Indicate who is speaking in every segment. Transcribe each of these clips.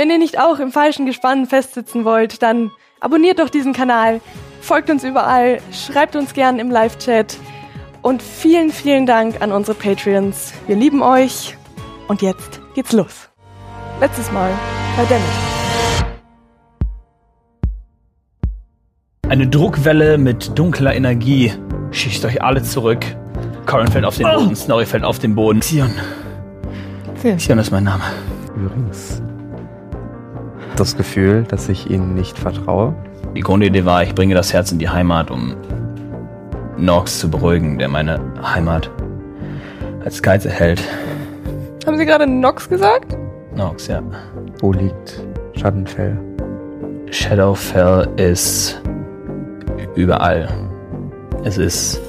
Speaker 1: Wenn ihr nicht auch im falschen Gespann festsitzen wollt, dann abonniert doch diesen Kanal, folgt uns überall, schreibt uns gern im Live-Chat und vielen, vielen Dank an unsere Patreons. Wir lieben euch und jetzt geht's los. Letztes Mal bei Dennis.
Speaker 2: Eine Druckwelle mit dunkler Energie schießt euch alle zurück. Corin fällt auf den Boden, Snorri fällt auf den Boden. Sion. Sion ist mein Name.
Speaker 3: Übrigens, das Gefühl, dass ich ihnen nicht vertraue.
Speaker 2: Die Grundidee war, ich bringe das Herz in die Heimat, um Nox zu beruhigen, der meine Heimat als Geiz erhält.
Speaker 1: Haben Sie gerade Nox gesagt?
Speaker 2: Nox, ja.
Speaker 3: Wo liegt Schattenfell?
Speaker 2: Shadowfell ist überall. Es ist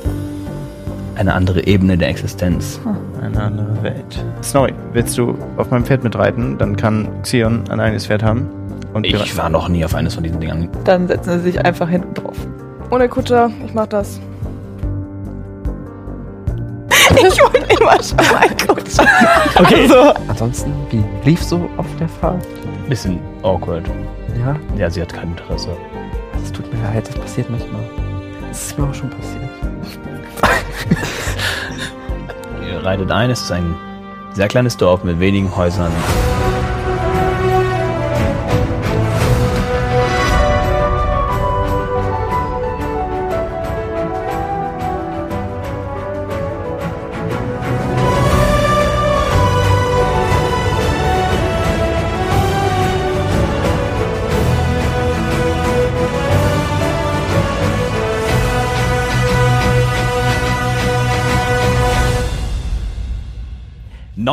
Speaker 2: eine andere Ebene der Existenz.
Speaker 4: Eine andere Welt. Snorri, willst du auf meinem Pferd mitreiten? Dann kann Xion ein eigenes Pferd haben. Und
Speaker 2: Ich war noch nie auf eines von diesen Dingern.
Speaker 5: Dann setzen sie sich einfach hinten drauf.
Speaker 1: Ohne Kutscher, ich mach das. ich wollte immer schon mal Kutscher.
Speaker 2: Okay.
Speaker 1: Also,
Speaker 3: Ansonsten, wie lief so auf der Fahrt?
Speaker 2: Bisschen awkward.
Speaker 3: Ja,
Speaker 2: Ja, sie hat kein Interesse.
Speaker 3: es tut mir leid, das passiert manchmal. Das ist mir auch schon passiert.
Speaker 2: Ihr reitet ein, es ist ein sehr kleines Dorf mit wenigen Häusern.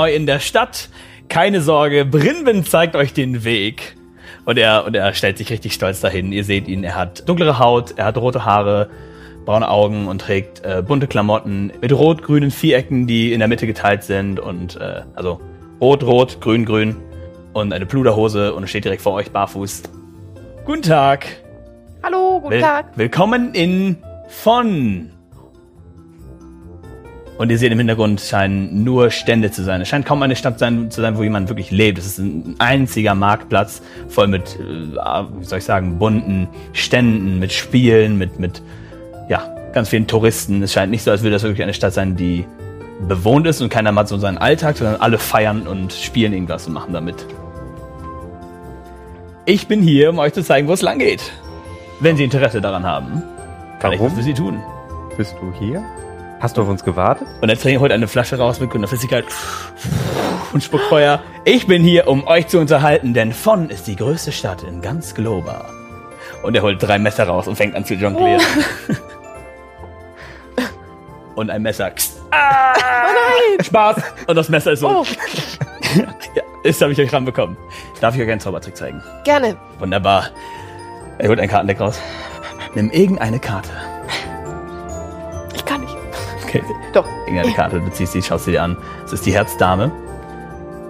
Speaker 2: Neu in der Stadt, keine Sorge, Brinben zeigt euch den Weg. Und er, und er stellt sich richtig stolz dahin. Ihr seht ihn, er hat dunklere Haut, er hat rote Haare, braune Augen und trägt äh, bunte Klamotten mit rot-grünen Vierecken, die in der Mitte geteilt sind. Und äh, also rot, rot, grün, grün. Und eine Pluderhose und steht direkt vor euch barfuß. Guten Tag.
Speaker 1: hallo, guten
Speaker 2: Will
Speaker 1: Tag.
Speaker 2: Willkommen in Von. Und ihr seht im Hintergrund scheinen nur Stände zu sein. Es scheint kaum eine Stadt sein, zu sein, wo jemand wirklich lebt. Es ist ein einziger Marktplatz voll mit, äh, wie soll ich sagen, bunten Ständen, mit Spielen, mit, mit, ja, ganz vielen Touristen. Es scheint nicht so, als würde das wirklich eine Stadt sein, die bewohnt ist und keiner macht so seinen Alltag, sondern alle feiern und spielen irgendwas und machen damit. Ich bin hier, um euch zu zeigen, wo es lang geht. Wenn Sie Interesse daran haben, kann ich
Speaker 3: Warum?
Speaker 2: was für Sie tun.
Speaker 3: Bist du hier? Hast du auf uns gewartet?
Speaker 2: Und er trinkt heute eine Flasche raus mit grüner Flüssigkeit und spuckt Feuer. Ich bin hier, um euch zu unterhalten, denn Von ist die größte Stadt in ganz Globa. Und er holt drei Messer raus und fängt an zu jonglieren. und ein Messer. Ah,
Speaker 1: nein!
Speaker 2: Spaß! Und das Messer ist so.
Speaker 1: Oh,
Speaker 2: ja, das habe ich euch ranbekommen. Darf ich euch einen Zaubertrick zeigen?
Speaker 1: gerne.
Speaker 2: Wunderbar. Er holt ein Kartendeck raus. Nimm irgendeine Karte. Okay.
Speaker 1: Doch.
Speaker 2: Irgendeine Karte, du ziehst sie, schaust sie dir an. Es ist die Herzdame.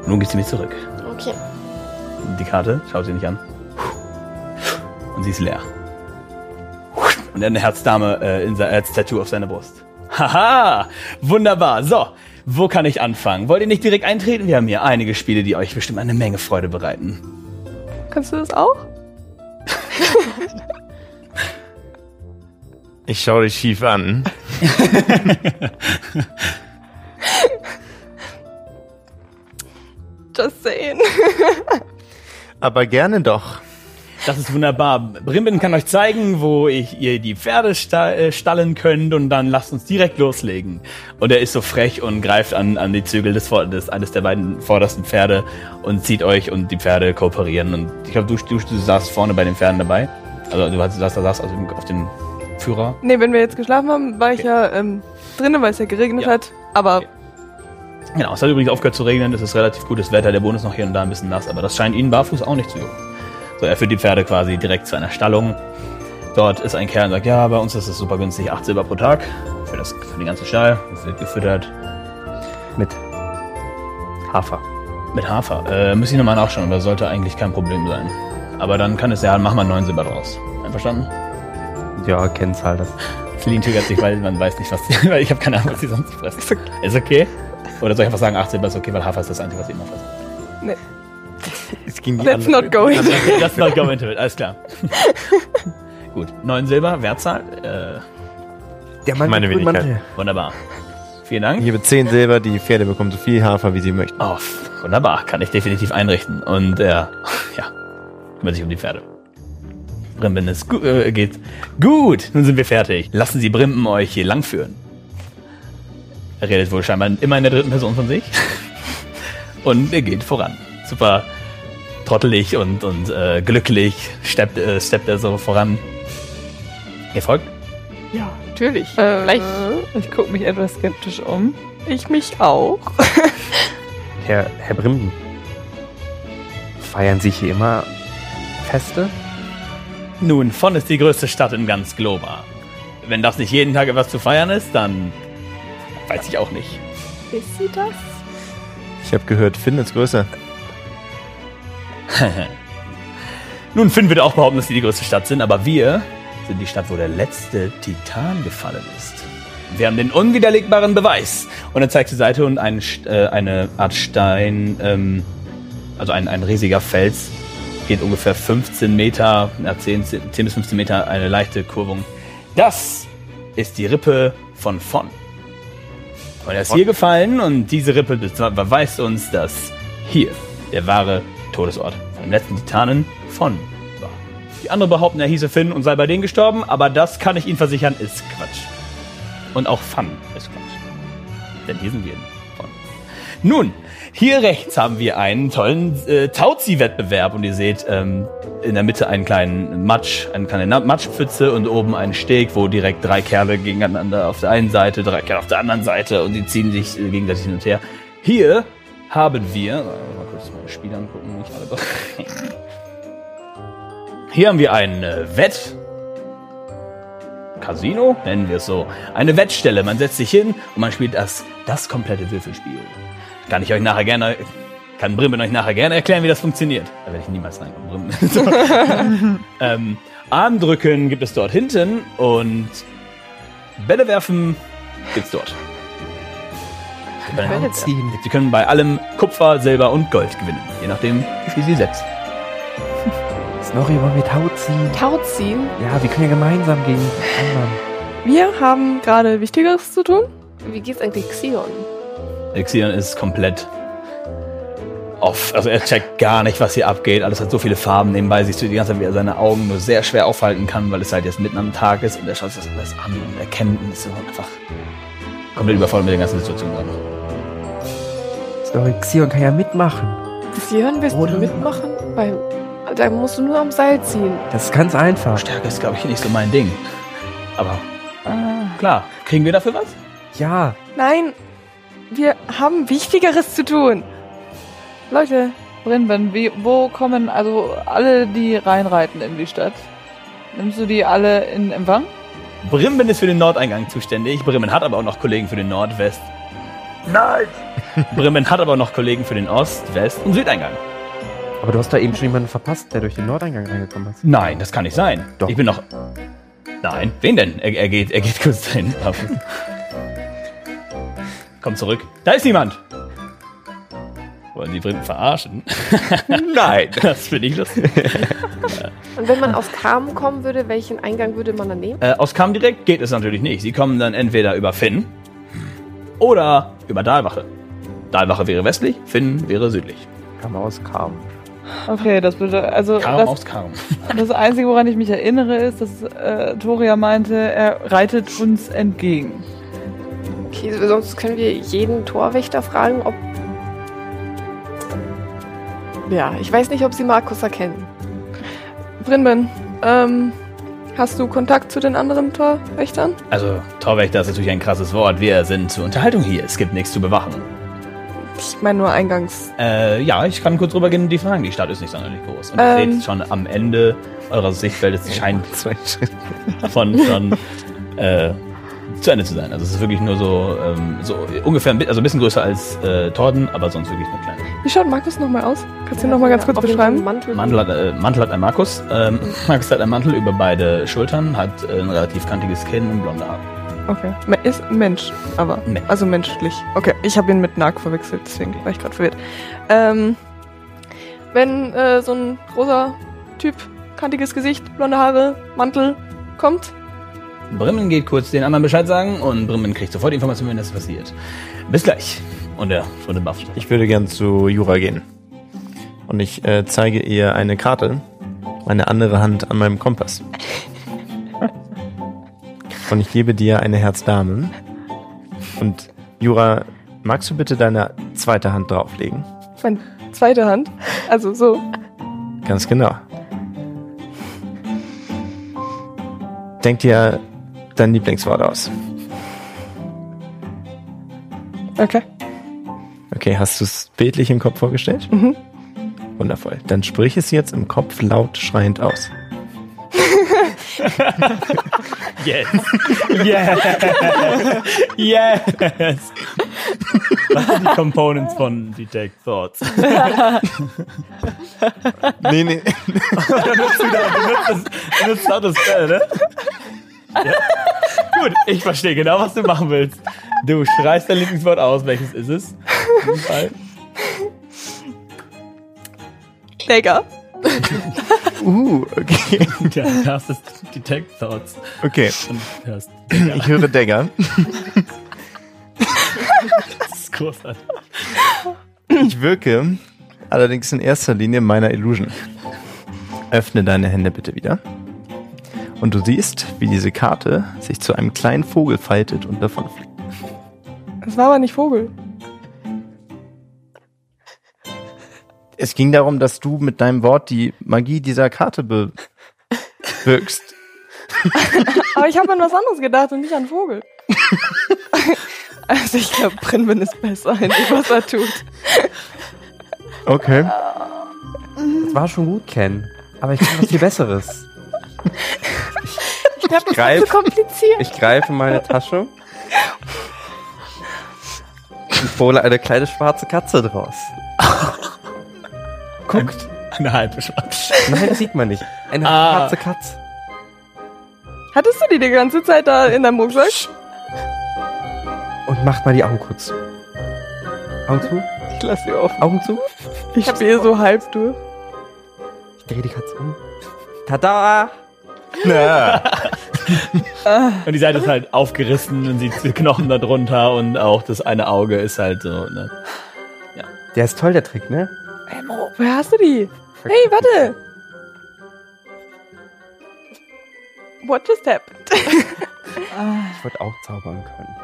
Speaker 2: Nun gibst du mir zurück.
Speaker 1: Okay.
Speaker 2: Die Karte, schau sie nicht an. Und sie ist leer. Und er hat eine Herzdame äh, in sein, als Tattoo auf seiner Brust. Haha, wunderbar. So, wo kann ich anfangen? Wollt ihr nicht direkt eintreten? Wir haben hier einige Spiele, die euch bestimmt eine Menge Freude bereiten.
Speaker 1: Kannst du das auch?
Speaker 4: Ich schaue dich schief an.
Speaker 1: Just saying.
Speaker 4: Aber gerne doch.
Speaker 2: Das ist wunderbar. Brimben kann euch zeigen, wo ich, ihr die Pferde sta äh, stallen könnt und dann lasst uns direkt loslegen. Und er ist so frech und greift an, an die Zügel des, des eines der beiden vordersten Pferde und zieht euch und die Pferde kooperieren. Und ich glaube, du, du, du saßt vorne bei den Pferden dabei. Also du hast, saßt, saßt also auf dem Führer.
Speaker 1: Nee, wenn wir jetzt geschlafen haben, war ich ja ähm, drinnen, weil es ja geregnet
Speaker 2: Ja.
Speaker 1: hat. Aber
Speaker 2: Okay. Genau, es hat übrigens aufgehört zu regnen, es ist relativ gutes Wetter, der Boden ist noch hier und da ein bisschen nass, aber das scheint Ihnen barfuß auch nicht zu jucken. So, er führt die Pferde quasi direkt zu einer Stallung. Dort ist ein Kerl und sagt, ja, bei uns ist es super günstig, 8 Silber pro Tag für, das, für den ganzen Stall. Es wird gefüttert
Speaker 3: Mit Hafer.
Speaker 2: mit Hafer. Äh, muss ich nochmal nachschauen, aber sollte eigentlich kein Problem sein. Aber dann kann es ja, machen wir 9 Silber draus. Einverstanden?
Speaker 3: Ja, Kennzahl das.
Speaker 2: Celine triggert sich, weil man weiß nicht, was sie, weil ich habe keine Ahnung, was sie sonst fressen. Ist okay. Ist okay? Oder soll ich einfach sagen, 8 Silber ist okay, weil Hafer ist das Einzige, was sie immer fressen.
Speaker 4: Es ging die
Speaker 1: Let's
Speaker 4: andere-
Speaker 1: not go in.
Speaker 2: Das mal go into it, alles klar. Gut, 9 Silber, Wertzahl, äh,
Speaker 3: Der Mann
Speaker 4: Meine Wenigkeit.
Speaker 3: Mantel.
Speaker 2: wunderbar. Vielen Dank.
Speaker 4: Ich gebe 10 Silber, die Pferde bekommen so viel Hafer, wie sie möchten.
Speaker 2: Oh, wunderbar, kann ich definitiv einrichten. Und er, ja, kümmert sich um die Pferde. Brimben ist gu äh, geht. Gut, nun sind wir fertig. Lassen Sie Brimben euch hier langführen. Er redet wohl scheinbar immer in der dritten Person von sich. Und er geht voran. Super trottelig und, und äh, glücklich steppt, äh, steppt er so voran. Ihr folgt?
Speaker 5: Ja, natürlich.
Speaker 1: Äh,
Speaker 5: Vielleicht. Ich gucke mich etwas skeptisch um.
Speaker 1: Ich mich auch.
Speaker 3: Herr, Herr Brimden. Feiern Sie hier immer Feste?
Speaker 2: Nun, Von ist die größte Stadt in ganz Globa. Wenn das nicht jeden Tag etwas zu feiern ist, dann weiß ich auch nicht.
Speaker 1: Ist sie das?
Speaker 4: Ich habe gehört, Finn ist größer.
Speaker 2: Nun, Finn würde auch behaupten, dass sie die größte Stadt sind, aber wir sind die Stadt, wo der letzte Titan gefallen ist. Wir haben den unwiderlegbaren Beweis. Und er zeigt zur Seite und ein, äh, eine Art Stein, ähm, also ein, ein riesiger Fels, geht ungefähr 15 Meter, ja, 10, 10 bis 15 Meter, eine leichte Kurvung. Das ist die Rippe von Von. Und er ist hier gefallen und diese Rippe be- beweist uns, dass hier der wahre Todesort von dem letzten Titanen von war. Die anderen behaupten, er hieße Finn und sei bei denen gestorben, aber das kann ich Ihnen versichern, ist Quatsch. Und auch Fun ist Quatsch. Denn hier sind wir von. Nun, hier rechts haben wir einen tollen äh, Tauzi-Wettbewerb und ihr seht ähm, in der Mitte einen kleinen Matsch, eine kleine Matschpfütze und oben einen Steg, wo direkt drei Kerle gegeneinander auf der einen Seite, drei Kerle auf der anderen Seite und die ziehen sich äh, gegenseitig hin und her. Hier haben wir, äh, mal kurz meine Spiele angucken, nicht alle. Hier haben wir ein äh, Wett. Casino, nennen wir es so. Eine Wettstelle. Man setzt sich hin und man spielt das, das komplette Würfelspiel. Kann ich euch nachher gerne, kann Brimmen euch nachher gerne erklären, wie das funktioniert. Da werde ich niemals reinkommen. Brimmen. So. ähm, Armdrücken gibt es dort hinten und Bälle werfen gibt's dort. Sie können,
Speaker 3: Ziehen.
Speaker 2: Sie können bei allem Kupfer, Silber und Gold gewinnen, je nachdem, wie viel Sie setzen.
Speaker 3: Snorri, wollen wir Tau ziehen?
Speaker 1: Tau ziehen.
Speaker 3: Ja, wir können ja gemeinsam gegen anderen.
Speaker 1: Wir haben gerade Wichtigeres zu tun.
Speaker 6: Wie geht's eigentlich Xion?
Speaker 2: Exion ist komplett off. Also er checkt gar nicht, was hier abgeht. Alles hat so viele Farben nebenbei. Siehst du die ganze Zeit, wie er seine Augen nur sehr schwer aufhalten kann, weil es halt jetzt mitten am Tag ist und er schaut sich das alles an und erkennt und ist so einfach komplett überfordert mit der ganzen Situation gerade.
Speaker 3: Snorri, Xion kann ja mitmachen.
Speaker 6: Xion, wirst
Speaker 3: Oder-
Speaker 6: du mitmachen? Weil da musst du nur am Seil ziehen.
Speaker 3: Das ist ganz einfach.
Speaker 2: Stärke ist, glaube ich, nicht so mein Ding. Aber klar, kriegen wir dafür was?
Speaker 3: Ja,
Speaker 1: Nein, wir haben Wichtigeres zu tun. Leute,
Speaker 5: Brinben, wie, wo kommen also alle, die reinreiten in die Stadt? Nimmst du die alle in Empfang?
Speaker 2: Brimmen ist für den Nordeingang zuständig. Brimmen hat aber auch noch Kollegen für den Nordwest. Nein! Brimmen hat aber noch Kollegen für den Ost, West und Südeingang.
Speaker 3: aber du hast da eben schon jemanden verpasst, der durch den Nordeingang reingekommen ist.
Speaker 2: Nein, das kann nicht sein.
Speaker 3: Doch.
Speaker 2: Ich bin noch. Nein, wen denn? Er, er geht, er geht kurz dahin. Komm zurück. Da ist jemand. Wollen Sie Brimmen verarschen? Nein. Das finde ich lustig.
Speaker 6: Und wenn man aus Kam kommen würde, welchen Eingang würde man dann nehmen?
Speaker 2: Äh, aus Kam direkt geht es natürlich nicht. Sie kommen dann entweder über Finn oder über Dahlwache. Dahlwache wäre westlich, Finn wäre südlich.
Speaker 3: Kam aus, kam.
Speaker 5: Okay, das bedeutet, also
Speaker 2: Kam
Speaker 5: das,
Speaker 2: aus Kam.
Speaker 5: das Einzige, woran ich mich erinnere, ist, dass äh, Toria meinte, er reitet uns entgegen.
Speaker 6: Okay, sonst können wir jeden Torwächter fragen, ob. Ja, ich weiß nicht, ob sie Markus erkennen.
Speaker 1: Brinben, ähm, hast du Kontakt zu den anderen Torwächtern?
Speaker 2: Also, Torwächter ist natürlich ein krasses Wort. Wir sind zur Unterhaltung hier. Es gibt nichts zu bewachen.
Speaker 1: Ich meine nur eingangs.
Speaker 2: Äh, ja, ich kann kurz rübergehen und die fragen. Die Stadt ist nicht sonderlich groß. Und
Speaker 1: Ähm.
Speaker 2: ihr seht schon am Ende eurer Sichtfeld, es scheint
Speaker 4: Zwei Schritte.
Speaker 2: von schon äh, zu Ende zu sein. Also es ist wirklich nur so, ähm, so ungefähr ein, also ein bisschen größer als äh, Torden, aber sonst wirklich nur klein.
Speaker 1: Wie schaut Markus nochmal aus? Kannst du ihn nochmal ganz kurz beschreiben?
Speaker 6: Mantel.
Speaker 2: Mantel hat, äh, Mantel hat ein Markus. Ähm, Markus hat einen Mantel über beide Schultern, hat äh, ein relativ kantiges Kinn und blonde Haare.
Speaker 1: Okay. Ist ein Mensch, aber.
Speaker 2: Mensch.
Speaker 1: Also menschlich. Okay, ich habe ihn mit Nark verwechselt, deswegen war ich gerade verwirrt. Ähm, wenn äh, so ein großer Typ, kantiges Gesicht, blonde Haare, Mantel kommt,
Speaker 2: Brimmen geht kurz den anderen Bescheid sagen und Brimmen kriegt sofort Informationen, wenn das passiert. Bis gleich. Und er wurde baff.
Speaker 4: Ich würde gern zu Jura gehen. Und ich äh, zeige ihr eine Karte, meine andere Hand an meinem Kompass. Und ich gebe dir eine Herzdame. Und Jura, magst du bitte deine zweite Hand drauflegen?
Speaker 1: meine zweite Hand, also so.
Speaker 4: Ganz genau. Denk dir dein Lieblingswort aus.
Speaker 1: Okay.
Speaker 4: Okay, hast du es bildlich im Kopf vorgestellt?
Speaker 1: Mhm.
Speaker 4: Wundervoll. Dann sprich es jetzt im Kopf laut schreiend aus.
Speaker 2: Yes. yes. yes. Was sind die Components von Detect Thoughts?
Speaker 4: Nee, nee.
Speaker 2: du nutzt wieder, du nutzt das, du nutzt auch das Spell, ne? Ja. Gut, ich verstehe genau, was du machen willst. Du schreist dein Lieblingswort aus. Welches ist es?
Speaker 1: Digga.
Speaker 4: Uh, okay.
Speaker 2: Ja, du hast das Detect Thoughts.
Speaker 4: Okay,
Speaker 2: Und hörst.
Speaker 4: ich höre Dagger.
Speaker 2: Das ist großartig.
Speaker 4: Ich wirke allerdings in erster Linie meiner Illusion. Öffne deine Hände bitte wieder. Und du siehst, wie diese Karte sich zu einem kleinen Vogel faltet und davonfliegt.
Speaker 1: Das war aber nicht Vogel.
Speaker 4: Es ging darum, dass du mit deinem Wort die Magie dieser Karte bewirkst.
Speaker 1: Aber ich habe an was anderes gedacht und nicht an Vogel. also ich glaube, Brinwin ist besser in dem, was er tut.
Speaker 4: Okay.
Speaker 3: Das war schon gut, Ken. Aber ich kann was viel Besseres.
Speaker 6: Ich
Speaker 3: greif-
Speaker 6: zu kompliziert.
Speaker 3: Ich greife in meine Tasche und hole eine kleine schwarze Katze draus. Guckt.
Speaker 2: Eine halbe Schwarze.
Speaker 3: Nein, das sieht man nicht. Eine
Speaker 2: Ah.
Speaker 3: schwarze Katze.
Speaker 1: Hattest du die die ganze Zeit da in deinem Rucksack?
Speaker 3: Und macht mal die Augen kurz. Augen zu?
Speaker 1: Ich lass sie auf.
Speaker 3: Augen zu?
Speaker 1: Ich spiele so halb durch.
Speaker 3: Ich drehe die Katze um. Tada!
Speaker 4: Na.
Speaker 2: Und die Seite ist halt aufgerissen und sieht die Knochen da drunter und auch das eine Auge ist halt so, ne?
Speaker 3: Der ist toll, der Trick, ne?
Speaker 1: Elmo, woher hast du die? Hey, warte! What just happened?
Speaker 3: Ich wollte auch zaubern können.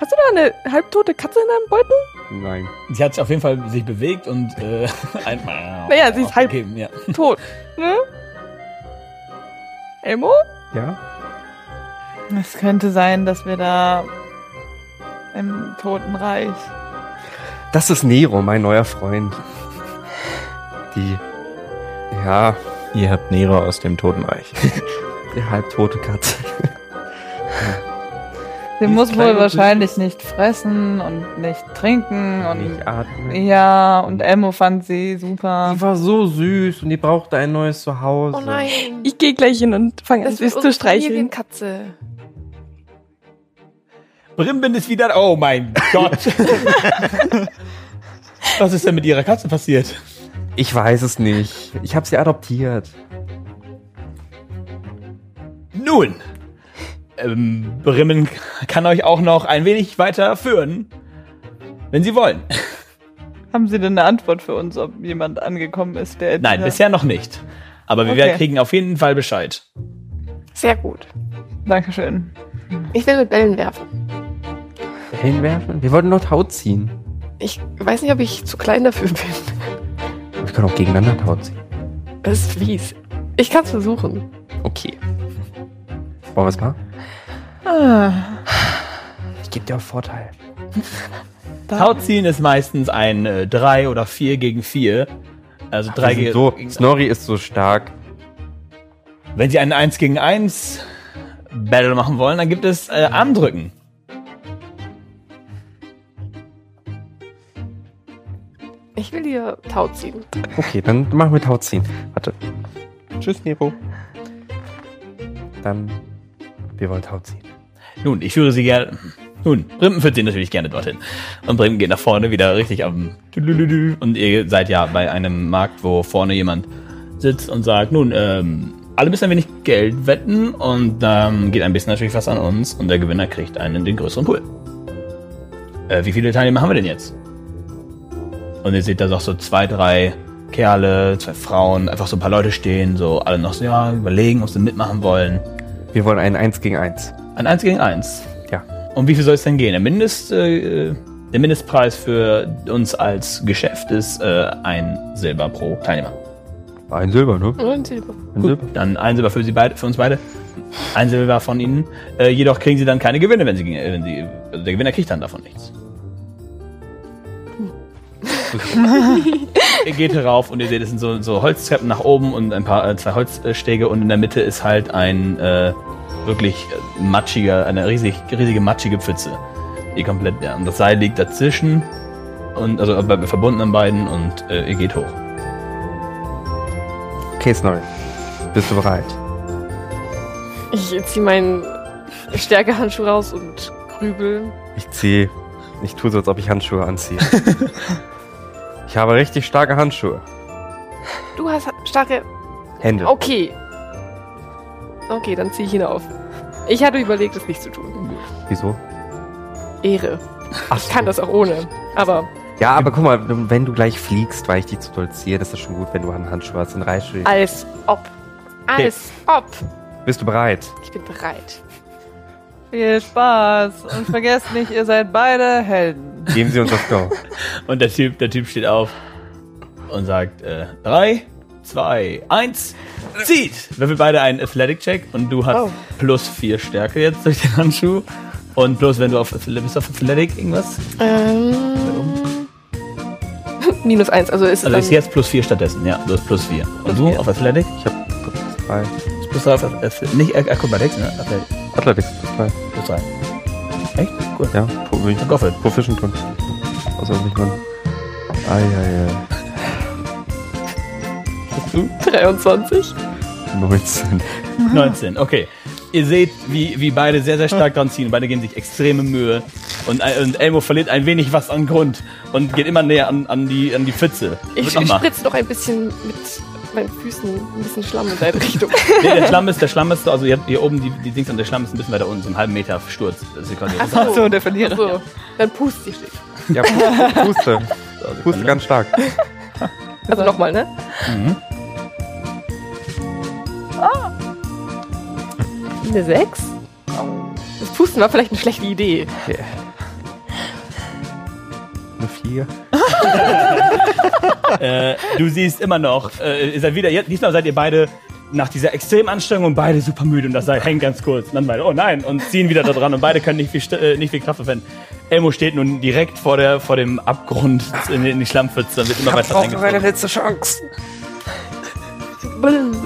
Speaker 1: Hast du da eine halbtote Katze in deinem Beutel?
Speaker 3: Nein.
Speaker 2: Sie hat auf jeden Fall sich bewegt und äh, ein
Speaker 1: Naja, sie ist halb-
Speaker 2: ja.
Speaker 1: Tot, ne? Elmo?
Speaker 3: Ja?
Speaker 5: Es könnte sein, dass wir da im Totenreich.
Speaker 3: Das ist Nero, mein neuer Freund. Die. Ja,
Speaker 4: Ihr habt Nero aus dem Totenreich.
Speaker 3: die halbtote Katze.
Speaker 5: Sie
Speaker 3: Die
Speaker 5: muss wohl wahrscheinlich nicht fressen und nicht trinken und
Speaker 3: Nicht atmen.
Speaker 5: ja, und Elmo fand sie super.
Speaker 3: Die war so süß und die brauchte ein neues Zuhause.
Speaker 6: Oh nein.
Speaker 1: Ich gehe gleich hin und fange an, sie
Speaker 6: ist
Speaker 1: zu streicheln.
Speaker 6: Familienkatze.
Speaker 2: Brimbin ist wieder. Oh mein Gott. Was ist denn mit ihrer Katze passiert?
Speaker 3: Ich weiß es nicht. Ich habe sie adoptiert.
Speaker 2: Nun, ähm, Brimmen kann euch auch noch ein wenig weiter führen, wenn Sie wollen.
Speaker 5: Haben Sie denn eine Antwort für uns, ob jemand angekommen ist, der
Speaker 2: Nein, bisher noch nicht. Aber wir
Speaker 5: Okay.
Speaker 2: werden- kriegen auf jeden Fall Bescheid.
Speaker 6: Sehr gut.
Speaker 5: Dankeschön.
Speaker 6: Ich will mit Bällen werfen.
Speaker 3: Hinwerfen? Wir wollten nur Tau ziehen.
Speaker 6: Ich weiß nicht, ob ich zu klein dafür bin.
Speaker 3: Wir können auch gegeneinander Tau ziehen.
Speaker 6: Das ist fies. Ich kann es versuchen.
Speaker 3: Okay. Wollen wir es mal?
Speaker 5: Ah,
Speaker 3: Ich gebe dir auch Vorteil.
Speaker 2: Tauziehen ist meistens ein äh, 3 oder 4 gegen 4. Also 3
Speaker 3: Wir sind
Speaker 2: gegen
Speaker 3: so, Snorri ist so stark.
Speaker 2: Wenn Sie einen 1 gegen 1 Battle machen wollen, dann gibt es äh, Armdrücken.
Speaker 6: Ich will hier Tau ziehen.
Speaker 3: Okay, dann machen wir Tauziehen. Warte. Tschüss, Nero. Dann, wir wollen Tauziehen.
Speaker 2: Nun, ich führe Sie gerne. Nun, Brimpen führt Sie natürlich gerne dorthin. Und Brimpen geht nach vorne wieder richtig am. Und ihr seid ja bei einem Markt, wo vorne jemand sitzt und sagt: Nun, ähm, alle müssen ein wenig Geld wetten und dann geht ein bisschen natürlich was an uns und der Gewinner kriegt einen den größeren Pool. Äh, wie viele Teilnehmer haben wir denn jetzt? Und ihr seht da doch so zwei, drei Kerle, zwei Frauen, einfach so ein paar Leute stehen, so alle noch so, ja, überlegen, ob sie mitmachen wollen.
Speaker 3: Wir wollen ein 1 gegen 1.
Speaker 2: Ein 1 gegen 1.
Speaker 3: Ja.
Speaker 2: Und wie viel soll es denn gehen? Der, Mindest, äh, der Mindestpreis für uns als Geschäft ist äh, ein Silber pro Teilnehmer.
Speaker 3: Ein Silber, ne?
Speaker 6: Ein Silber.
Speaker 3: Ein
Speaker 2: Gut,
Speaker 3: Silber.
Speaker 2: dann ein Silber für, sie beide, für uns beide. Ein Silber von ihnen. Äh, jedoch kriegen sie dann keine Gewinne, wenn sie, wenn sie also der Gewinner kriegt dann davon nichts. ihr geht herauf und ihr seht, es sind so, so Holztreppen nach oben und ein paar äh, zwei Holzstege und in der Mitte ist halt ein äh, wirklich äh, matschiger, eine riesig, riesige matschige Pfütze. Die komplett, ja. Und das Seil liegt dazwischen und also äh, verbunden an beiden und äh, ihr geht hoch.
Speaker 3: Okay, Snorri. Bist du bereit?
Speaker 6: Ich ziehe meinen Stärkehandschuh raus und grübel.
Speaker 3: Ich ziehe. Ich tue so, als ob ich Handschuhe anziehe. ich habe richtig starke Handschuhe.
Speaker 6: Du hast starke.
Speaker 3: Hände.
Speaker 6: Okay. Okay, dann ziehe ich ihn auf. Ich hatte überlegt, es nicht zu tun.
Speaker 3: Wieso?
Speaker 6: Ehre.
Speaker 3: Ach
Speaker 6: Ich kann das auch ohne. Aber
Speaker 3: Ja, aber guck mal, wenn du gleich fliegst, weil ich dich zu doll ziehe, das ist schon gut, wenn du einen Handschuh hast, dann reißt du dich.
Speaker 6: als ob. Als ob.
Speaker 3: Bist du bereit?
Speaker 6: Ich bin bereit.
Speaker 5: Viel Spaß und vergesst nicht, ihr seid beide Helden.
Speaker 3: Geben Sie uns das Go.
Speaker 2: Und der Typ, der Typ steht auf und sagt, äh, drei, zwei, eins, zieht! Würfel beide einen Athletic-Check und du hast
Speaker 6: Oh.
Speaker 2: plus vier Stärke jetzt durch den Handschuh. Und bloß wenn du auf, Athletic- bist du auf Athletic irgendwas?
Speaker 6: Ähm. Minus eins, also ist
Speaker 2: Also
Speaker 6: es
Speaker 2: ist jetzt plus vier stattdessen, ja, du hast plus vier. Und
Speaker 6: Plus
Speaker 2: du
Speaker 6: vier.
Speaker 2: auf Athletic?
Speaker 3: Ich habe drei.
Speaker 2: Ist plus drei auf Athletic, nicht Ac- Acrobatics, ne? Athletic,
Speaker 3: Athletics plus drei.
Speaker 2: plus drei. Echt? Cool.
Speaker 3: Ja, pro, bin ich
Speaker 2: Goffel.
Speaker 3: proficient drin. Außer nicht mal. Ai, ai,
Speaker 6: 23.
Speaker 3: ai. 19.
Speaker 2: 19, okay. Ihr seht, wie, wie beide sehr, sehr stark dran ziehen. Beide geben sich extreme Mühe. Und, ein- und Elmo verliert ein wenig was an Grund und geht immer näher an, an, die, an die Pfütze.
Speaker 6: Ich, ich spritze noch ein bisschen mit meinen Füßen ein bisschen Schlamm in deine Richtung.
Speaker 2: Nee, der Schlamm ist, der Schlamm ist, so- also ihr habt hier oben die, die Dings und der Schlamm ist ein bisschen weiter unten, so einen halben Meter Sturz. Das ist quasi
Speaker 6: Ach
Speaker 5: Ach so, der Verlierer.
Speaker 6: So, dann pust ich dich.
Speaker 3: Ja, puste.
Speaker 2: so,
Speaker 3: Puste ganz stark.
Speaker 6: Also nochmal, ne?
Speaker 2: Mhm.
Speaker 6: Eine 6? Das Pusten war vielleicht eine schlechte Idee.
Speaker 3: Eine 4.
Speaker 2: äh, du siehst immer noch, äh, ihr seid wieder, jetzt, diesmal seid ihr beide nach dieser extremen Anstrengung beide super müde und das Seil hängt ganz kurz. Und dann beide, oh nein, und ziehen wieder da dran und beide können nicht viel, äh, nicht viel Kraft verwenden. Elmo steht nun direkt vor, der, vor dem Abgrund in, die- in die Schlammpfütze und wird immer weiter reingezogen.
Speaker 3: letzte Chance.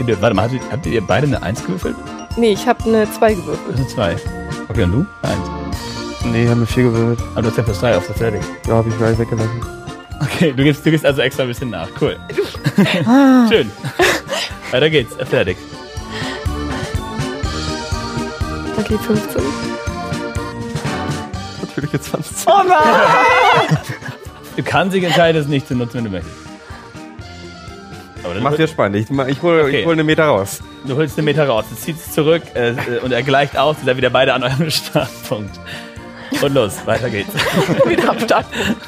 Speaker 2: Ihr Warte mal, habt ihr, habt ihr beide eine 1 gewürfelt?
Speaker 6: Nee, ich habe eine 2 gewürfelt.
Speaker 2: Sind zwei. Okay, und du? Eins.
Speaker 3: Nee, haben wir 4 gewürfelt.
Speaker 2: Aber du hast ja plus drei auf Athletic.
Speaker 3: Ja, hab ich gleich weggelassen.
Speaker 2: Okay, du gibst, du gibst also extra ein bisschen nach. Cool. Schön. Weiter geht's. Athletic.
Speaker 6: Okay, 15.
Speaker 3: Natürliche 20.
Speaker 2: Oh nein! Du kannst dich entscheiden, es nicht zu nutzen, wenn du möchtest. Aber
Speaker 3: Macht dir spannend. Ich, ich hole
Speaker 2: Okay.
Speaker 3: hol eine Meter raus.
Speaker 2: Du holst einen Meter raus, du ziehst es zurück äh, äh, und er gleicht aus, ihr seid wieder beide an eurem Startpunkt. Und los, weiter geht's.
Speaker 6: Wieder am Startpunkt.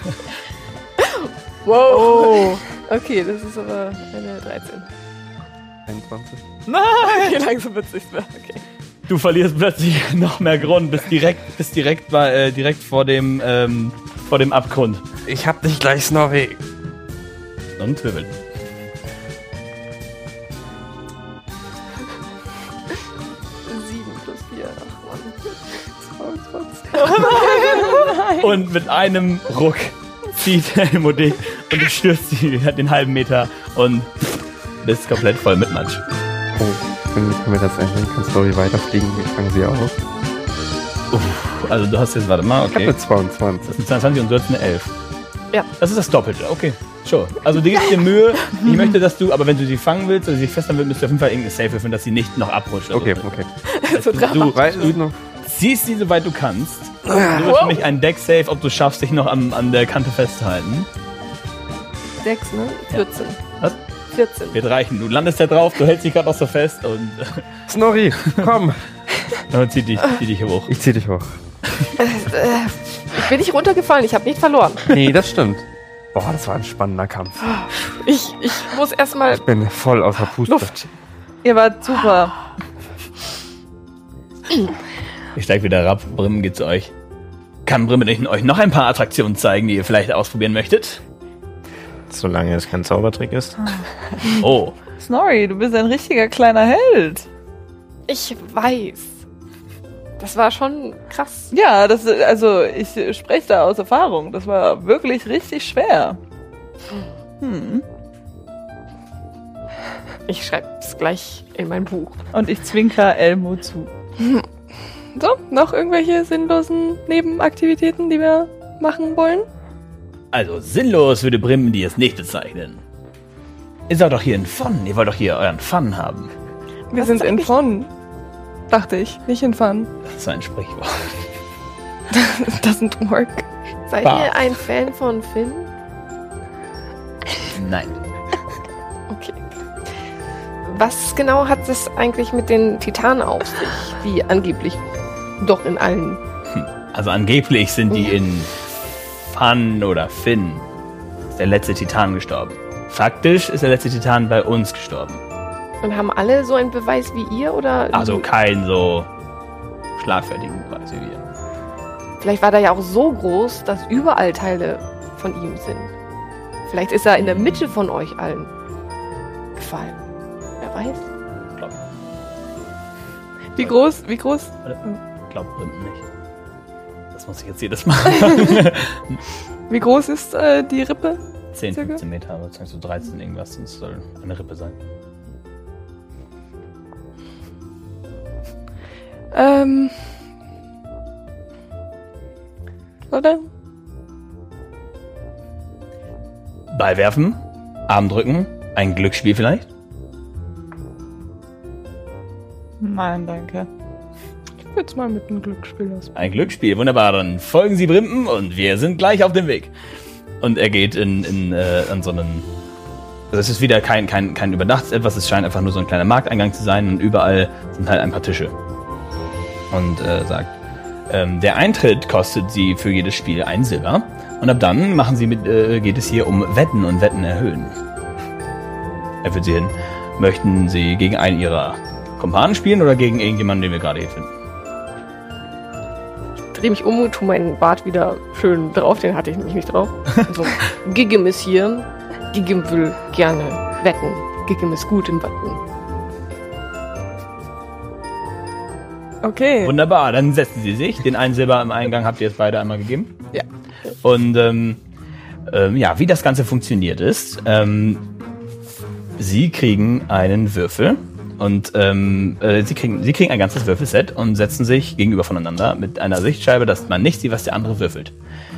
Speaker 6: Wow. Okay, das ist aber eine 13.
Speaker 3: 21.
Speaker 6: Okay, langsam wird's nicht mehr. Okay.
Speaker 2: Du verlierst plötzlich noch mehr Grund, bist direkt, bist direkt, bei, äh, direkt vor, dem, ähm, vor dem Abgrund.
Speaker 3: Ich hab dich gleich, Snorri.
Speaker 2: Und Wirbel.
Speaker 6: 7 plus 4. Ach Mann. 22.
Speaker 2: und mit einem Ruck zieht Elmo dich und du stürzt die, den halben Meter und bist komplett voll mit Matsch.
Speaker 3: Oh, können, können wir das ändern? Kann Story weiterfliegen? Wir fangen sie auf.
Speaker 2: Also du hast jetzt, warte mal,
Speaker 3: Ich habe
Speaker 2: okay.
Speaker 3: eine 22.
Speaker 2: Das ist eine 22 und du hast eine 11.
Speaker 6: Ja.
Speaker 2: Das ist das Doppelte, okay. Sure. Also du gibst dir Mühe. Ich möchte, dass du, aber wenn du sie fangen willst oder sie festhalten willst, müsst du auf jeden Fall irgendeine Safe würfeln, dass sie nicht noch abrutscht. Also,
Speaker 3: Okay, okay.
Speaker 6: so
Speaker 2: Du, du
Speaker 3: noch,
Speaker 2: ziehst sie, soweit du kannst. Du wirst für mich einen Deck-Safe, ob du schaffst, dich noch am, an der Kante festzuhalten.
Speaker 6: 6, ne? 14.
Speaker 2: Was?
Speaker 6: 14.
Speaker 2: Wird reichen. Du landest da drauf, du hältst dich gerade noch so fest und
Speaker 3: Snorri, komm!
Speaker 2: dann zieh dich, zieh dich hoch.
Speaker 3: Ich zieh dich hoch.
Speaker 6: Ich bin nicht runtergefallen, ich habe nicht verloren.
Speaker 3: Nee, das stimmt. Boah, das war ein spannender Kampf.
Speaker 6: Ich, ich muss erstmal
Speaker 3: Ich bin voll außer Puste.
Speaker 6: Luft.
Speaker 5: Ihr wart super.
Speaker 2: Ich steig wieder herab, Brimmen geht zu euch. Kann Brimmen euch noch ein paar Attraktionen zeigen, die ihr vielleicht ausprobieren möchtet?
Speaker 4: Solange es kein Zaubertrick ist.
Speaker 2: Oh,
Speaker 5: Snorri, du bist ein richtiger kleiner Held.
Speaker 6: Ich weiß. Das war schon krass.
Speaker 5: Ja, das, also ich spreche da aus Erfahrung. Das war wirklich richtig schwer. Hm.
Speaker 6: Ich schreibe es gleich in mein Buch.
Speaker 5: Und ich zwinker Elmo zu.
Speaker 1: So, noch irgendwelche sinnlosen Nebenaktivitäten, die wir machen wollen?
Speaker 2: also sinnlos würde Brimmen die es nicht bezeichnen. Ihr seid doch hier in Fun, ihr wollt doch hier euren Fun haben.
Speaker 1: Wir
Speaker 6: Was
Speaker 1: sind in Fun. Dachte ich, nicht in Fun.
Speaker 2: Das ist ein Sprichwort.
Speaker 1: Doesn't work.
Speaker 6: Seid
Speaker 2: Bah.
Speaker 6: ihr ein Fan von Finn?
Speaker 2: Nein.
Speaker 6: Okay. Was genau hat es eigentlich mit den Titanen auf sich, die angeblich doch in allen
Speaker 2: Also angeblich sind die in Fun oder Finn. Ist der letzte Titan gestorben. Faktisch ist der letzte Titan bei uns gestorben.
Speaker 6: und haben alle so einen Beweis wie ihr oder
Speaker 2: Also kein so schlagfertigen Beweis wie wir.
Speaker 6: vielleicht war der ja auch so groß, dass überall Teile von ihm sind. Vielleicht ist er in der Mitte von euch allen gefallen. Wer weiß?
Speaker 1: Wie groß, wie groß?
Speaker 2: Glaubt Brimmen nicht. Das muss ich jetzt jedes Mal.
Speaker 1: Wie groß ist äh, die Rippe?
Speaker 2: 10,
Speaker 1: Circa?
Speaker 2: 15 Meter, aber sagst du 13 irgendwas, das soll eine Rippe sein.
Speaker 1: Ähm. Oder?
Speaker 2: Ball werfen, Arm drücken, ein Glücksspiel vielleicht.
Speaker 5: Nein, danke.
Speaker 1: Es mal mit einem Glücksspiel ausprobieren.
Speaker 2: Ein Glücksspiel, wunderbar. Dann folgen Sie Brimpen und wir sind gleich auf dem Weg. Und er geht in, in, äh, an so einen. Also es ist wieder kein, kein, kein überdachtes etwas, es scheint einfach nur so ein kleiner Markteingang zu sein und überall sind halt ein paar Tische. Und äh, sagt, ähm, der Eintritt kostet Sie für jedes Spiel ein Silber. Und ab dann machen Sie mit, äh, geht es hier um Wetten und Wetten erhöhen. Er führt Sie hin. Möchten Sie gegen einen Ihrer Kumpanen spielen oder gegen irgendjemanden, den wir gerade hier finden?
Speaker 6: Dreh mich um und tu meinen Bart wieder schön drauf, den hatte ich nämlich nicht drauf. So, Gigim ist hier. Gigim will gerne wetten. Gigim ist gut im Wetten.
Speaker 1: Okay.
Speaker 2: Wunderbar, dann setzen Sie sich. Den einen Silber im Eingang habt ihr jetzt beide einmal gegeben.
Speaker 1: Ja.
Speaker 2: Und ähm, ähm, ja, wie das Ganze funktioniert ist, ähm, Sie kriegen einen Würfel und ähm, äh, Sie, kriegen, Sie kriegen ein ganzes Würfelset und setzen sich gegenüber voneinander mit einer Sichtscheibe, dass man nicht sieht, was der andere würfelt.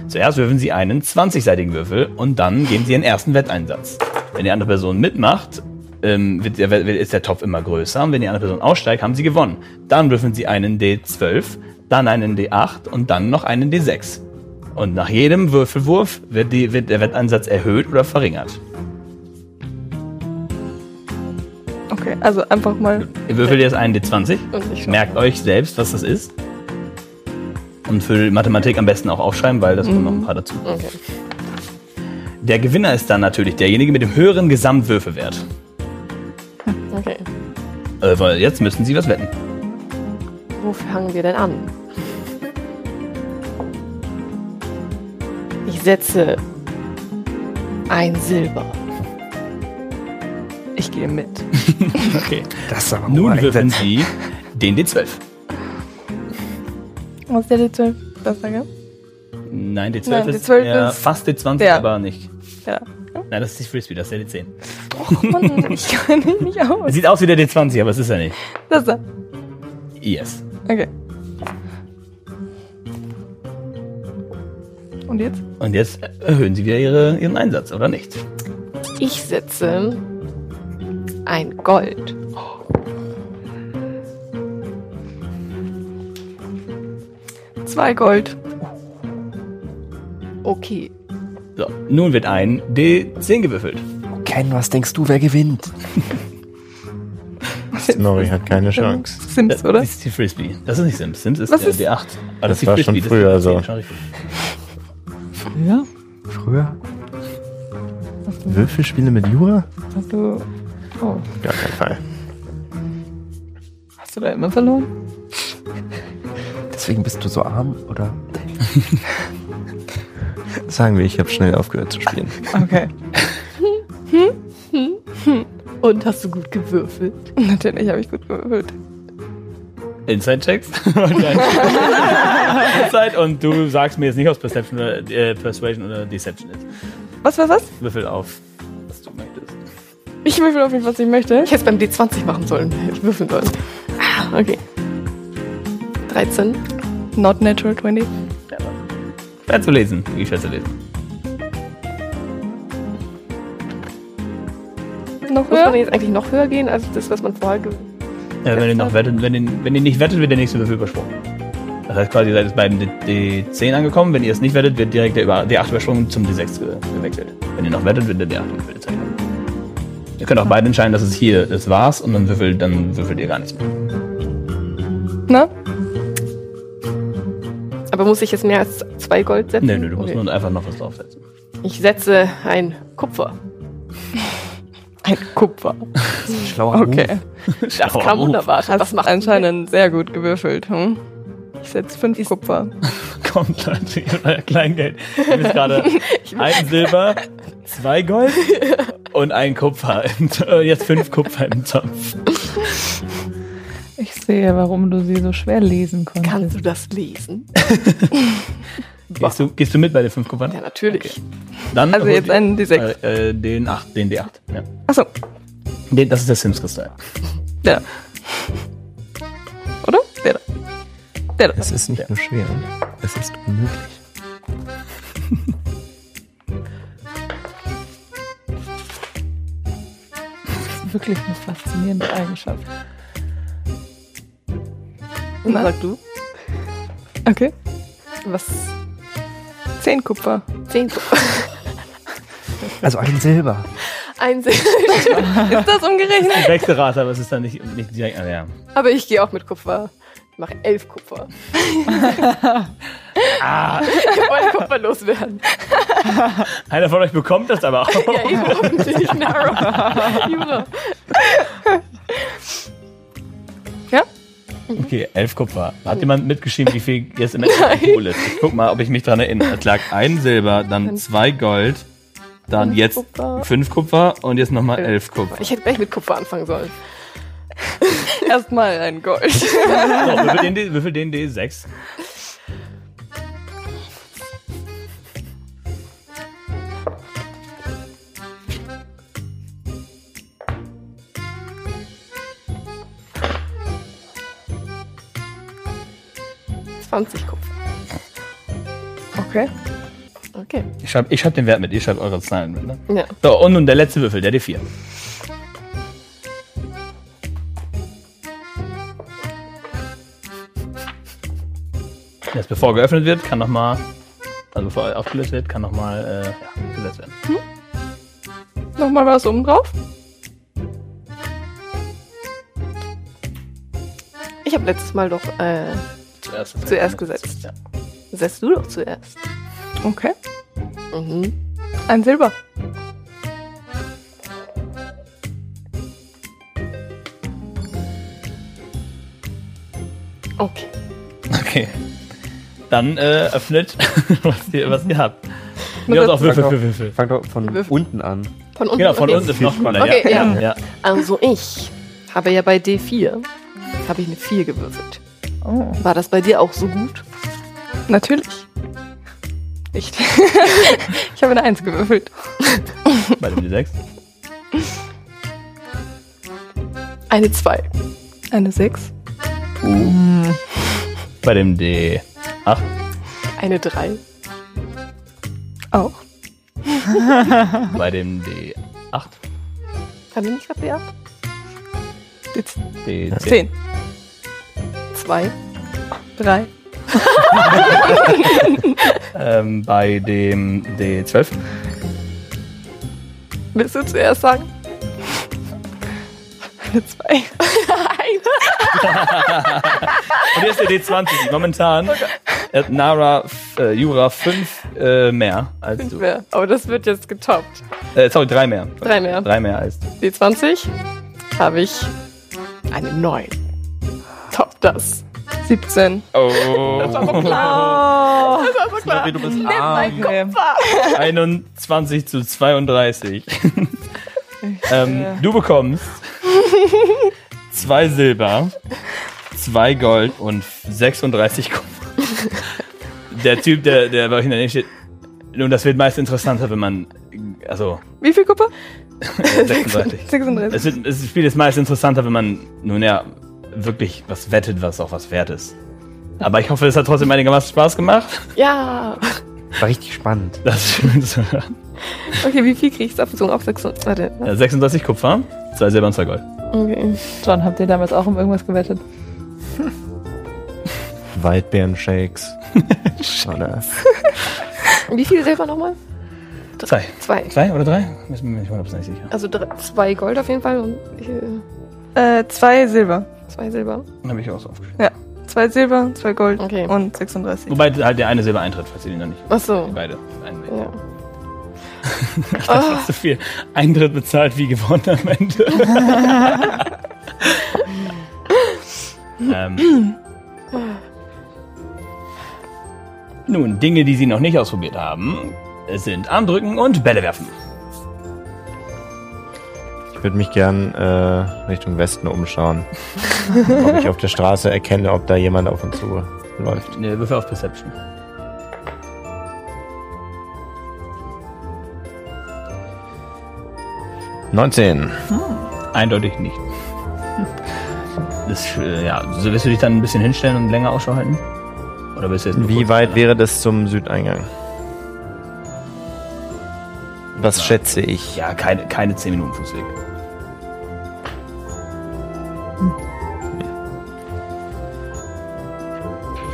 Speaker 2: Zuerst würfeln Sie einen 20-seitigen Würfel und dann geben Sie Ihren ersten Wetteinsatz. Wenn die andere Person mitmacht, ähm, wird der, ist der Topf immer größer und wenn die andere Person aussteigt, haben sie gewonnen. Dann würfeln sie einen D12, dann einen D8 und dann noch einen D6. Und nach jedem Würfelwurf wird, die, wird der Wetteinsatz erhöht oder verringert.
Speaker 1: Okay, also einfach mal.
Speaker 2: Ihr würfelt jetzt einen D20,
Speaker 6: Und ich schau.
Speaker 2: merkt euch selbst, was das ist. Und für Mathematik am besten auch aufschreiben, weil das kommt noch ein paar dazu.
Speaker 6: Okay.
Speaker 2: Der Gewinner ist dann natürlich derjenige mit dem höheren Gesamtwürfelwert.
Speaker 6: okay.
Speaker 2: Äh, weil jetzt müssen sie was wetten.
Speaker 6: Wo fangen wir denn an? Ich setze ein Silber.
Speaker 1: Gehe mit.
Speaker 2: Okay.
Speaker 4: Das ist aber
Speaker 2: Nun würfeln sie den D12.
Speaker 1: Was ist der D12? Das da, gell?
Speaker 2: Nein, D12
Speaker 1: Nein,
Speaker 2: ist,
Speaker 1: D12
Speaker 2: ja,
Speaker 1: ist-
Speaker 2: fast D20,
Speaker 1: Ja.
Speaker 2: aber nicht.
Speaker 1: Ja.
Speaker 2: Nein, das ist die Frisbee, das ist der D10.
Speaker 1: Och Mann, ich kann ihn nicht aus.
Speaker 2: sieht aus wie der D20, aber es ist er nicht.
Speaker 1: Das ist er.
Speaker 2: Yes.
Speaker 1: Okay. Und jetzt?
Speaker 2: Und jetzt erhöhen sie wieder ihre, ihren Einsatz, oder nicht?
Speaker 6: Ich setze ein Gold.
Speaker 1: Zwei Gold.
Speaker 6: Okay.
Speaker 2: So, nun wird ein D10 gewürfelt.
Speaker 3: Ken, was denkst du, wer gewinnt?
Speaker 4: Snorri hat keine Chance.
Speaker 1: Sims, oder?
Speaker 2: Das ist die Frisbee. Das ist nicht Sims. Sims ist
Speaker 1: Was
Speaker 2: der
Speaker 1: ist-
Speaker 2: D8. Aber
Speaker 4: Das
Speaker 2: ist die
Speaker 4: war
Speaker 2: Frisbee,
Speaker 4: schon
Speaker 2: das ist
Speaker 4: früher so.
Speaker 2: D10, schon richtig.
Speaker 5: Ja?
Speaker 3: Früher?
Speaker 5: Du,
Speaker 4: Würfelspiele mit Jura?
Speaker 5: hast du, oh,
Speaker 4: Gar kein Fall.
Speaker 5: hast du da immer verloren?
Speaker 3: Deswegen bist du so arm, oder?
Speaker 4: Sagen wir, ich habe schnell aufgehört zu spielen.
Speaker 5: Okay.
Speaker 6: Und hast du gut gewürfelt?
Speaker 1: Natürlich habe ich gut gewürfelt.
Speaker 2: Inside-Checks. Inside und du sagst mir jetzt nicht, ob es Perception oder äh, Persuasion oder Deception ist.
Speaker 1: Was, was, was?
Speaker 2: Würfel auf.
Speaker 1: Ich würfel auf jeden Fall, was ich möchte.
Speaker 6: Ich hätte es beim D20 machen sollen. Hätte würfeln sollen. Ah, okay. 13.
Speaker 1: Not natural 20.
Speaker 2: Schwer zu lesen. Wie schwer zu lesen.
Speaker 1: Noch
Speaker 6: Muss man
Speaker 1: höher?
Speaker 6: jetzt eigentlich noch höher gehen als das, was man vorher ge
Speaker 2: Ja, wenn ihr noch wettet, wenn ihr, wenn ihr nicht wettet, wird der nächste Würfel übersprungen. Das heißt quasi, ihr seid jetzt beim D- D10 angekommen. Wenn ihr es nicht wettet, wird direkt der über- D8 übersprungen zum D6 ge gewechselt. Wenn ihr noch wettet, wird der D8 gewechselt. Ihr könnt auch beide entscheiden, dass es hier, das war's und dann würfelt, dann würfelt ihr gar nichts mehr.
Speaker 1: Na?
Speaker 6: Aber muss ich jetzt mehr als zwei Gold setzen?
Speaker 2: Nee, nee, du musst
Speaker 6: Okay.
Speaker 2: nur einfach noch was draufsetzen.
Speaker 6: Ich setze ein Kupfer.
Speaker 1: Ein Kupfer.
Speaker 3: Schlauer
Speaker 1: Okay.
Speaker 6: Das kam unerwartet.
Speaker 1: Hast
Speaker 6: Was macht
Speaker 1: anscheinend sehr gut gewürfelt. Hm? Ich setze fünf Kupfer.
Speaker 2: Kommt, Leute, ihr euer Kleingeld. Habt gerade ein Silber, zwei Gold und ein Kupfer. Im, äh, jetzt fünf Kupfer im Topf.
Speaker 5: Ich sehe, warum du sie so schwer lesen konntest.
Speaker 6: Kannst du das lesen?
Speaker 2: Gehst du, gehst du mit bei den fünf Kuppern?
Speaker 6: Ja, natürlich.
Speaker 2: Dann
Speaker 1: Also jetzt einen D6.
Speaker 2: Äh, äh, den 8, den D8. Ja.
Speaker 1: Achso,
Speaker 2: Den, das ist der Sims-Kristall.
Speaker 1: der. Oder? Der da. Der da.
Speaker 4: Es ist nicht nur schwer, es ist unmöglich.
Speaker 5: wirklich eine faszinierende Eigenschaft.
Speaker 6: Und
Speaker 1: Na?
Speaker 6: sag du?
Speaker 1: Okay.
Speaker 6: Was?
Speaker 1: Zehn Kupfer.
Speaker 6: Zehn Kupfer.
Speaker 3: Also ein Silber.
Speaker 6: Ein Silber.
Speaker 1: Ist das umgerechnet?
Speaker 2: Die Wechselrate, aber es ist dann nicht, nicht direkt. Ah, ja.
Speaker 6: Aber ich gehe auch mit Kupfer. Ich mache elf Kupfer.
Speaker 2: ah,
Speaker 6: Ich wollte Kupfer loswerden.
Speaker 2: einer von euch bekommt das aber auch.
Speaker 6: Ja, eben hoffentlich. Nara. Jura.
Speaker 1: Ja?
Speaker 2: Okay, elf Kupfer. Hat jemand mitgeschrieben, wie viel jetzt im Endeffekt Kohl ist? Ich guck mal, ob ich mich dran erinnere. Es lag ein Silber, dann zwei Gold, dann jetzt
Speaker 6: Kupfer.
Speaker 2: fünf Kupfer und jetzt nochmal elf Kupfer.
Speaker 6: Ich hätte gleich mit Kupfer anfangen sollen.
Speaker 1: Erstmal ein Gold.
Speaker 2: So, würfel den, D- würfel den D6.
Speaker 6: 20 Kupfer.
Speaker 1: Okay.
Speaker 6: Okay.
Speaker 2: Ich schreibe ich schreib den Wert mit, ihr schreibt eure Zahlen mit. Ne?
Speaker 6: Ja.
Speaker 2: So, und nun der letzte Würfel, der D4. Jetzt bevor geöffnet wird, kann nochmal, also bevor er aufgelöst wird, kann nochmal äh, ja, gesetzt werden.
Speaker 1: Nochmal was oben drauf?
Speaker 6: Ich habe letztes Mal doch. Äh,
Speaker 2: Zuerst,
Speaker 6: Zuerst gesetzt.
Speaker 2: Ja.
Speaker 6: setzt du doch zuerst.
Speaker 1: Okay.
Speaker 6: Mhm.
Speaker 1: Ein Silber.
Speaker 6: Okay.
Speaker 2: Okay. Dann äh, öffnet, was ihr, was ihr habt. Ja,
Speaker 1: setzt-
Speaker 2: auch Würfel für Würfel.
Speaker 3: Fang doch von
Speaker 6: Würfel.
Speaker 3: unten an.
Speaker 6: Von unten.
Speaker 2: Genau, von
Speaker 6: okay.
Speaker 2: uns ist noch Connor.
Speaker 6: Okay,
Speaker 2: ja.
Speaker 6: ja.
Speaker 2: ja.
Speaker 6: Also ich habe ja bei D4 habe ich eine 4 gewürfelt.
Speaker 5: Oh.
Speaker 6: War das bei dir auch so gut?
Speaker 1: Natürlich. Nicht. ich habe eine Eins gewürfelt.
Speaker 2: Bei dem D6.
Speaker 6: Eine 2.
Speaker 1: Eine Sechs.
Speaker 2: Bei dem D8.
Speaker 6: Eine 3.
Speaker 1: Auch.
Speaker 2: Bei dem D8.
Speaker 6: Haben wir nicht gerade die 8?
Speaker 1: Jetzt
Speaker 2: D10.
Speaker 6: 2.
Speaker 1: Drei.
Speaker 2: Ähm, bei dem D12.
Speaker 6: Willst du zuerst sagen?
Speaker 1: Eine Zwei.
Speaker 2: Und hier ist der D20. Momentan hat Nara f- äh, Jura 5 äh, mehr als
Speaker 6: Fünf
Speaker 2: du.
Speaker 6: mehr. Aber das wird jetzt getoppt.
Speaker 2: Äh, sorry, 3 mehr.
Speaker 6: Drei mehr.
Speaker 2: 3 mehr als du.
Speaker 6: Die 20 habe ich eine 9. Top das.
Speaker 1: 17.
Speaker 2: Oh.
Speaker 6: Das war so klar. Das war so klar.
Speaker 2: Sorry, du bist
Speaker 6: Nimm
Speaker 2: arm.
Speaker 6: mein Kupfer.
Speaker 2: 21 zu 32. ähm, du bekommst zwei Silber, zwei Gold und 36 Kupfer. Der Typ, der, der bei euch in der Nähe steht, nun, das wird meist interessanter, wenn man, also,
Speaker 1: Wie viel Kupfer?
Speaker 2: äh, 36.
Speaker 1: 36.
Speaker 2: Es wird, das Spiel ist meist interessanter, wenn man, nun ja, wirklich was wettet, was auch was wert ist. Aber ich hoffe, es hat trotzdem einigermaßen Spaß gemacht.
Speaker 6: Ja.
Speaker 3: War richtig spannend.
Speaker 2: Das ist schön zu hören.
Speaker 6: Okay, wie viel kriegst du abgezogen? Auf 600. Warte.
Speaker 2: Ja, 36 Kupfer, zwei Silber und zwei Gold.
Speaker 6: Okay.
Speaker 5: John, habt ihr damals auch um irgendwas gewettet?
Speaker 4: Waldbeeren-Shakes. Oder
Speaker 6: Wie viel Silber nochmal?
Speaker 2: Zwei.
Speaker 6: Zwei.
Speaker 2: Zwei oder drei? Ich bin mir nicht 100% sicher.
Speaker 6: Also drei, zwei Gold auf jeden Fall und äh,
Speaker 1: Äh, zwei Silber.
Speaker 6: Zwei Silber.
Speaker 2: Dann habe ich auch so aufgeschrieben.
Speaker 1: Zwei Silber, zwei Gold
Speaker 6: Okay.
Speaker 1: und 36.
Speaker 2: Wobei halt der eine Silber eintritt, falls ihr den noch nicht.
Speaker 6: Ach so.
Speaker 2: Die beide. Einen
Speaker 6: Ja.
Speaker 2: Das war zu viel. Eintritt bezahlt wie gewonnen am Ende. ähm. Nun, Dinge, die sie noch nicht ausprobiert haben, sind Armdrücken und Bälle werfen.
Speaker 4: Ich würde mich gern äh, Richtung Westen umschauen. ob ich auf der Straße erkenne, ob da jemand auf uns zu läuft.
Speaker 2: Ne, Würfel auf Perception.
Speaker 4: Neunzehn.
Speaker 2: Eindeutig nicht. Das, äh, ja, so willst du dich dann ein bisschen hinstellen und länger Ausschau halten? Oder willst du jetzt
Speaker 4: Wie weit wäre das zum Südeingang? Was
Speaker 2: Na.
Speaker 4: schätze ich?
Speaker 2: Ja, keine, keine 10 Minuten Fußweg.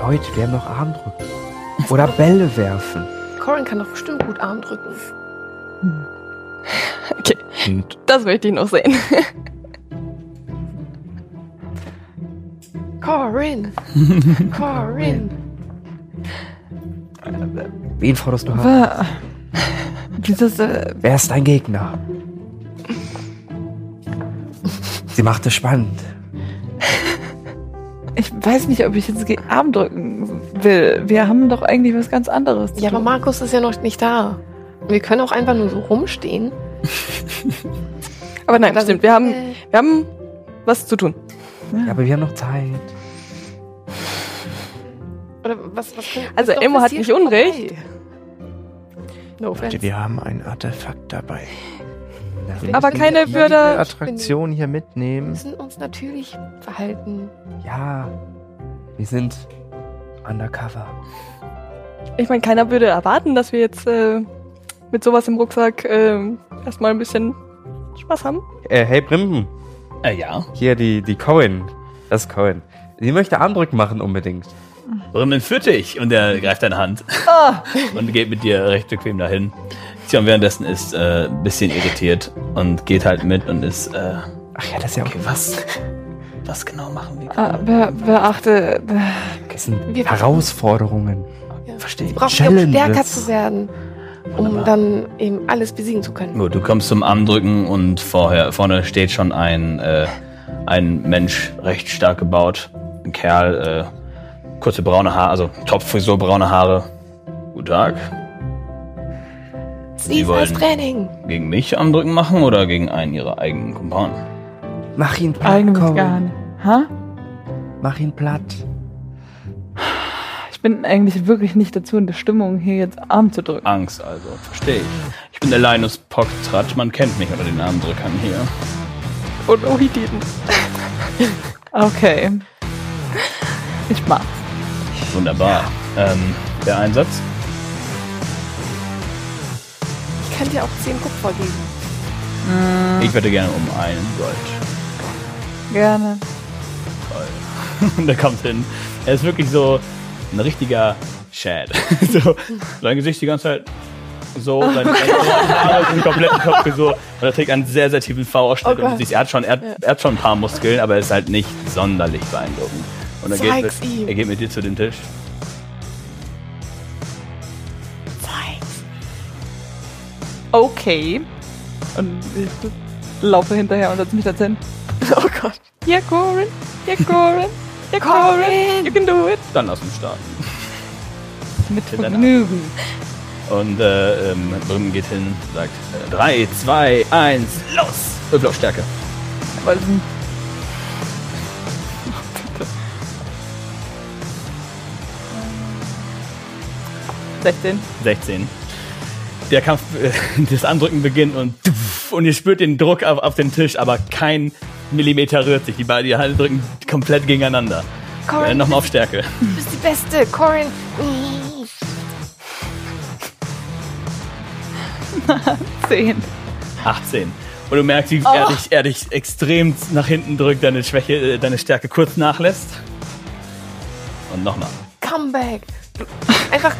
Speaker 3: Leute, wir haben noch Armdrücken. Oder Bälle werfen.
Speaker 6: Corin kann doch bestimmt gut Arm drücken.
Speaker 1: Okay,
Speaker 4: Und
Speaker 1: das möchte ich noch sehen.
Speaker 6: Corin! Corin!
Speaker 3: Wen forderst du haben?
Speaker 5: Dieses, äh,
Speaker 3: Wer ist dein Gegner? Sie macht es spannend.
Speaker 5: ich weiß nicht, ob ich jetzt gegen Arm drücken will. Wir haben doch eigentlich was ganz anderes.
Speaker 6: Ja, aber. Markus ist ja noch nicht da. Wir können auch einfach nur so rumstehen.
Speaker 1: Aber nein,
Speaker 6: so,
Speaker 1: stimmt, wir haben,
Speaker 6: äh,
Speaker 1: wir haben was zu tun.
Speaker 3: Ja, aber wir haben noch Zeit.
Speaker 6: Oder was, was
Speaker 1: Also,
Speaker 6: das
Speaker 1: hat nicht Unrecht.
Speaker 6: vorbei. No offense.
Speaker 4: wir haben ein Artefakt dabei.
Speaker 1: Aber keine
Speaker 4: Eine
Speaker 1: würde.
Speaker 4: Attraktion hier
Speaker 6: Wir
Speaker 4: mitnehmen.
Speaker 6: müssen uns natürlich verhalten.
Speaker 3: Ja, wir sind undercover.
Speaker 1: Ich meine, keiner würde erwarten, dass wir jetzt äh, mit sowas im Rucksack äh, erstmal ein bisschen Spaß haben.
Speaker 3: Äh, hey Brimben,
Speaker 2: Äh, ja.
Speaker 3: hier die, die Cohen. Das ist Cohen. Sie möchte Armdrücken machen unbedingt.
Speaker 2: Brimmen führt dich und er greift deine Hand und geht mit dir recht bequem dahin. Sion währenddessen ist äh, ein bisschen irritiert und geht halt mit und ist, äh,
Speaker 3: Ach ja, das ist ja auch.
Speaker 2: okay, was? Was genau machen wir?
Speaker 5: Ah, be beachte, be
Speaker 3: Das sind
Speaker 6: Wir-
Speaker 3: Herausforderungen.
Speaker 6: Ja.
Speaker 2: Verstehe ich.
Speaker 6: Brauchen wir, um stärker zu werden, um
Speaker 2: Wunderbar.
Speaker 6: dann eben alles besiegen zu können.
Speaker 2: Gut, du kommst zum Armdrücken und vorher, vorne steht schon ein, äh, ein Mensch, recht stark gebaut. Ein Kerl, äh, kurze braune Haare, also Topfrisur, braune Haare. Guten Tag.
Speaker 6: Sie
Speaker 2: wollen-
Speaker 6: Training.
Speaker 2: Gegen mich Armdrücken machen oder gegen einen ihrer eigenen Kumpanen?
Speaker 3: Mach ihn platt,
Speaker 5: eigentlich
Speaker 3: Cohen.
Speaker 5: gar nicht. Ha?
Speaker 3: Mach ihn platt.
Speaker 5: bin eigentlich wirklich nicht dazu in der Stimmung, hier jetzt Arm zu drücken.
Speaker 2: Angst also, verstehe ich. Ich bin der Linus Pocktratsch, man kennt mich unter den Armdrückern hier.
Speaker 1: Und oh, he didn't.
Speaker 5: Okay. Ich mach.
Speaker 2: Wunderbar. Ähm, der Einsatz?
Speaker 6: Ich kann dir auch 10 Kupfer geben.
Speaker 2: Ich würde gerne um einen Gold.
Speaker 5: Gerne.
Speaker 2: Und er kommt hin. Er ist wirklich so ein richtiger Shad. so, sein Gesicht die ganze Zeit so, seine Haare sind komplett im Kopf so. Und er trägt einen sehr, sehr tiefen V-Ausschnitt.
Speaker 6: Oh
Speaker 2: und siehst, er hat, schon, er, hat, er hat schon ein paar Muskeln, aber er ist halt nicht sonderlich beeindruckend. Und er geht,
Speaker 6: Zeig's
Speaker 2: mit,
Speaker 6: ihm.
Speaker 2: er geht mit dir zu dem Tisch.
Speaker 5: Okay. Und ich laufe hinterher und setze mich da hin.
Speaker 6: Oh Gott.
Speaker 5: Ja, Corin. Ja, Corin. Ja, Corin. You can do it.
Speaker 2: Dann lass uns starten.
Speaker 5: Mit Vergnügen.
Speaker 2: Und äh, ähm, Brim geht hin, sagt 3, 2, 1, los! Würfel auf Stärke.
Speaker 5: Weil 16.
Speaker 2: 16. Der Kampf, äh, das Andrücken beginnt und und ihr spürt den Druck auf, auf den Tisch, aber kein Millimeter rührt sich. Die beiden die Hände drücken komplett gegeneinander. Äh,
Speaker 6: Corin,
Speaker 2: Nochmal auf Stärke.
Speaker 6: du bist die Beste. Corin.
Speaker 5: 10.
Speaker 2: 18. Und du merkst, wie er, dich, er dich extrem nach hinten drückt, deine Schwäche, äh, deine Stärke kurz nachlässt. Und nochmal.
Speaker 6: Comeback. Einfach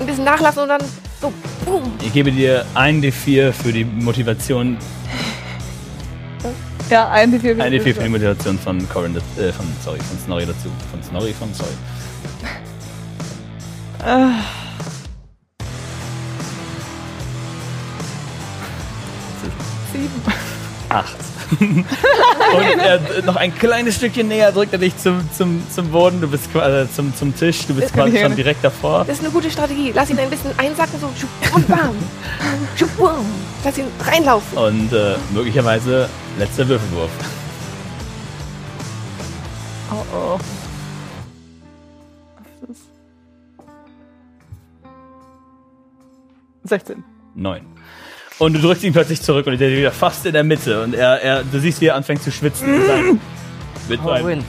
Speaker 6: ein bisschen nachlassen und dann so, boom.
Speaker 2: Ich gebe dir ein D4 für die Motivation,
Speaker 5: Ja, ein D4.
Speaker 2: ein D4 für die Motivation von Corin, äh, von, sorry, von Snorri dazu. Von Snorri, von sorry.
Speaker 5: Sieben.
Speaker 2: Acht. Und er, äh, noch ein kleines Stückchen näher drückt er dich zum, zum, zum Boden, du bist quasi zum, zum Tisch, du bist quasi schon direkt davor.
Speaker 6: Das ist eine gute Strategie. Lass ihn ein bisschen einsacken, so und bam. Lass ihn reinlaufen.
Speaker 2: Und äh, möglicherweise letzter Würfelwurf.
Speaker 5: Oh oh. Das ist 16.
Speaker 2: Neun. Und du drückst ihn plötzlich zurück und er ist wieder fast in der Mitte. Und er, er du siehst, wie er anfängt zu schwitzen. Mit mit seinem,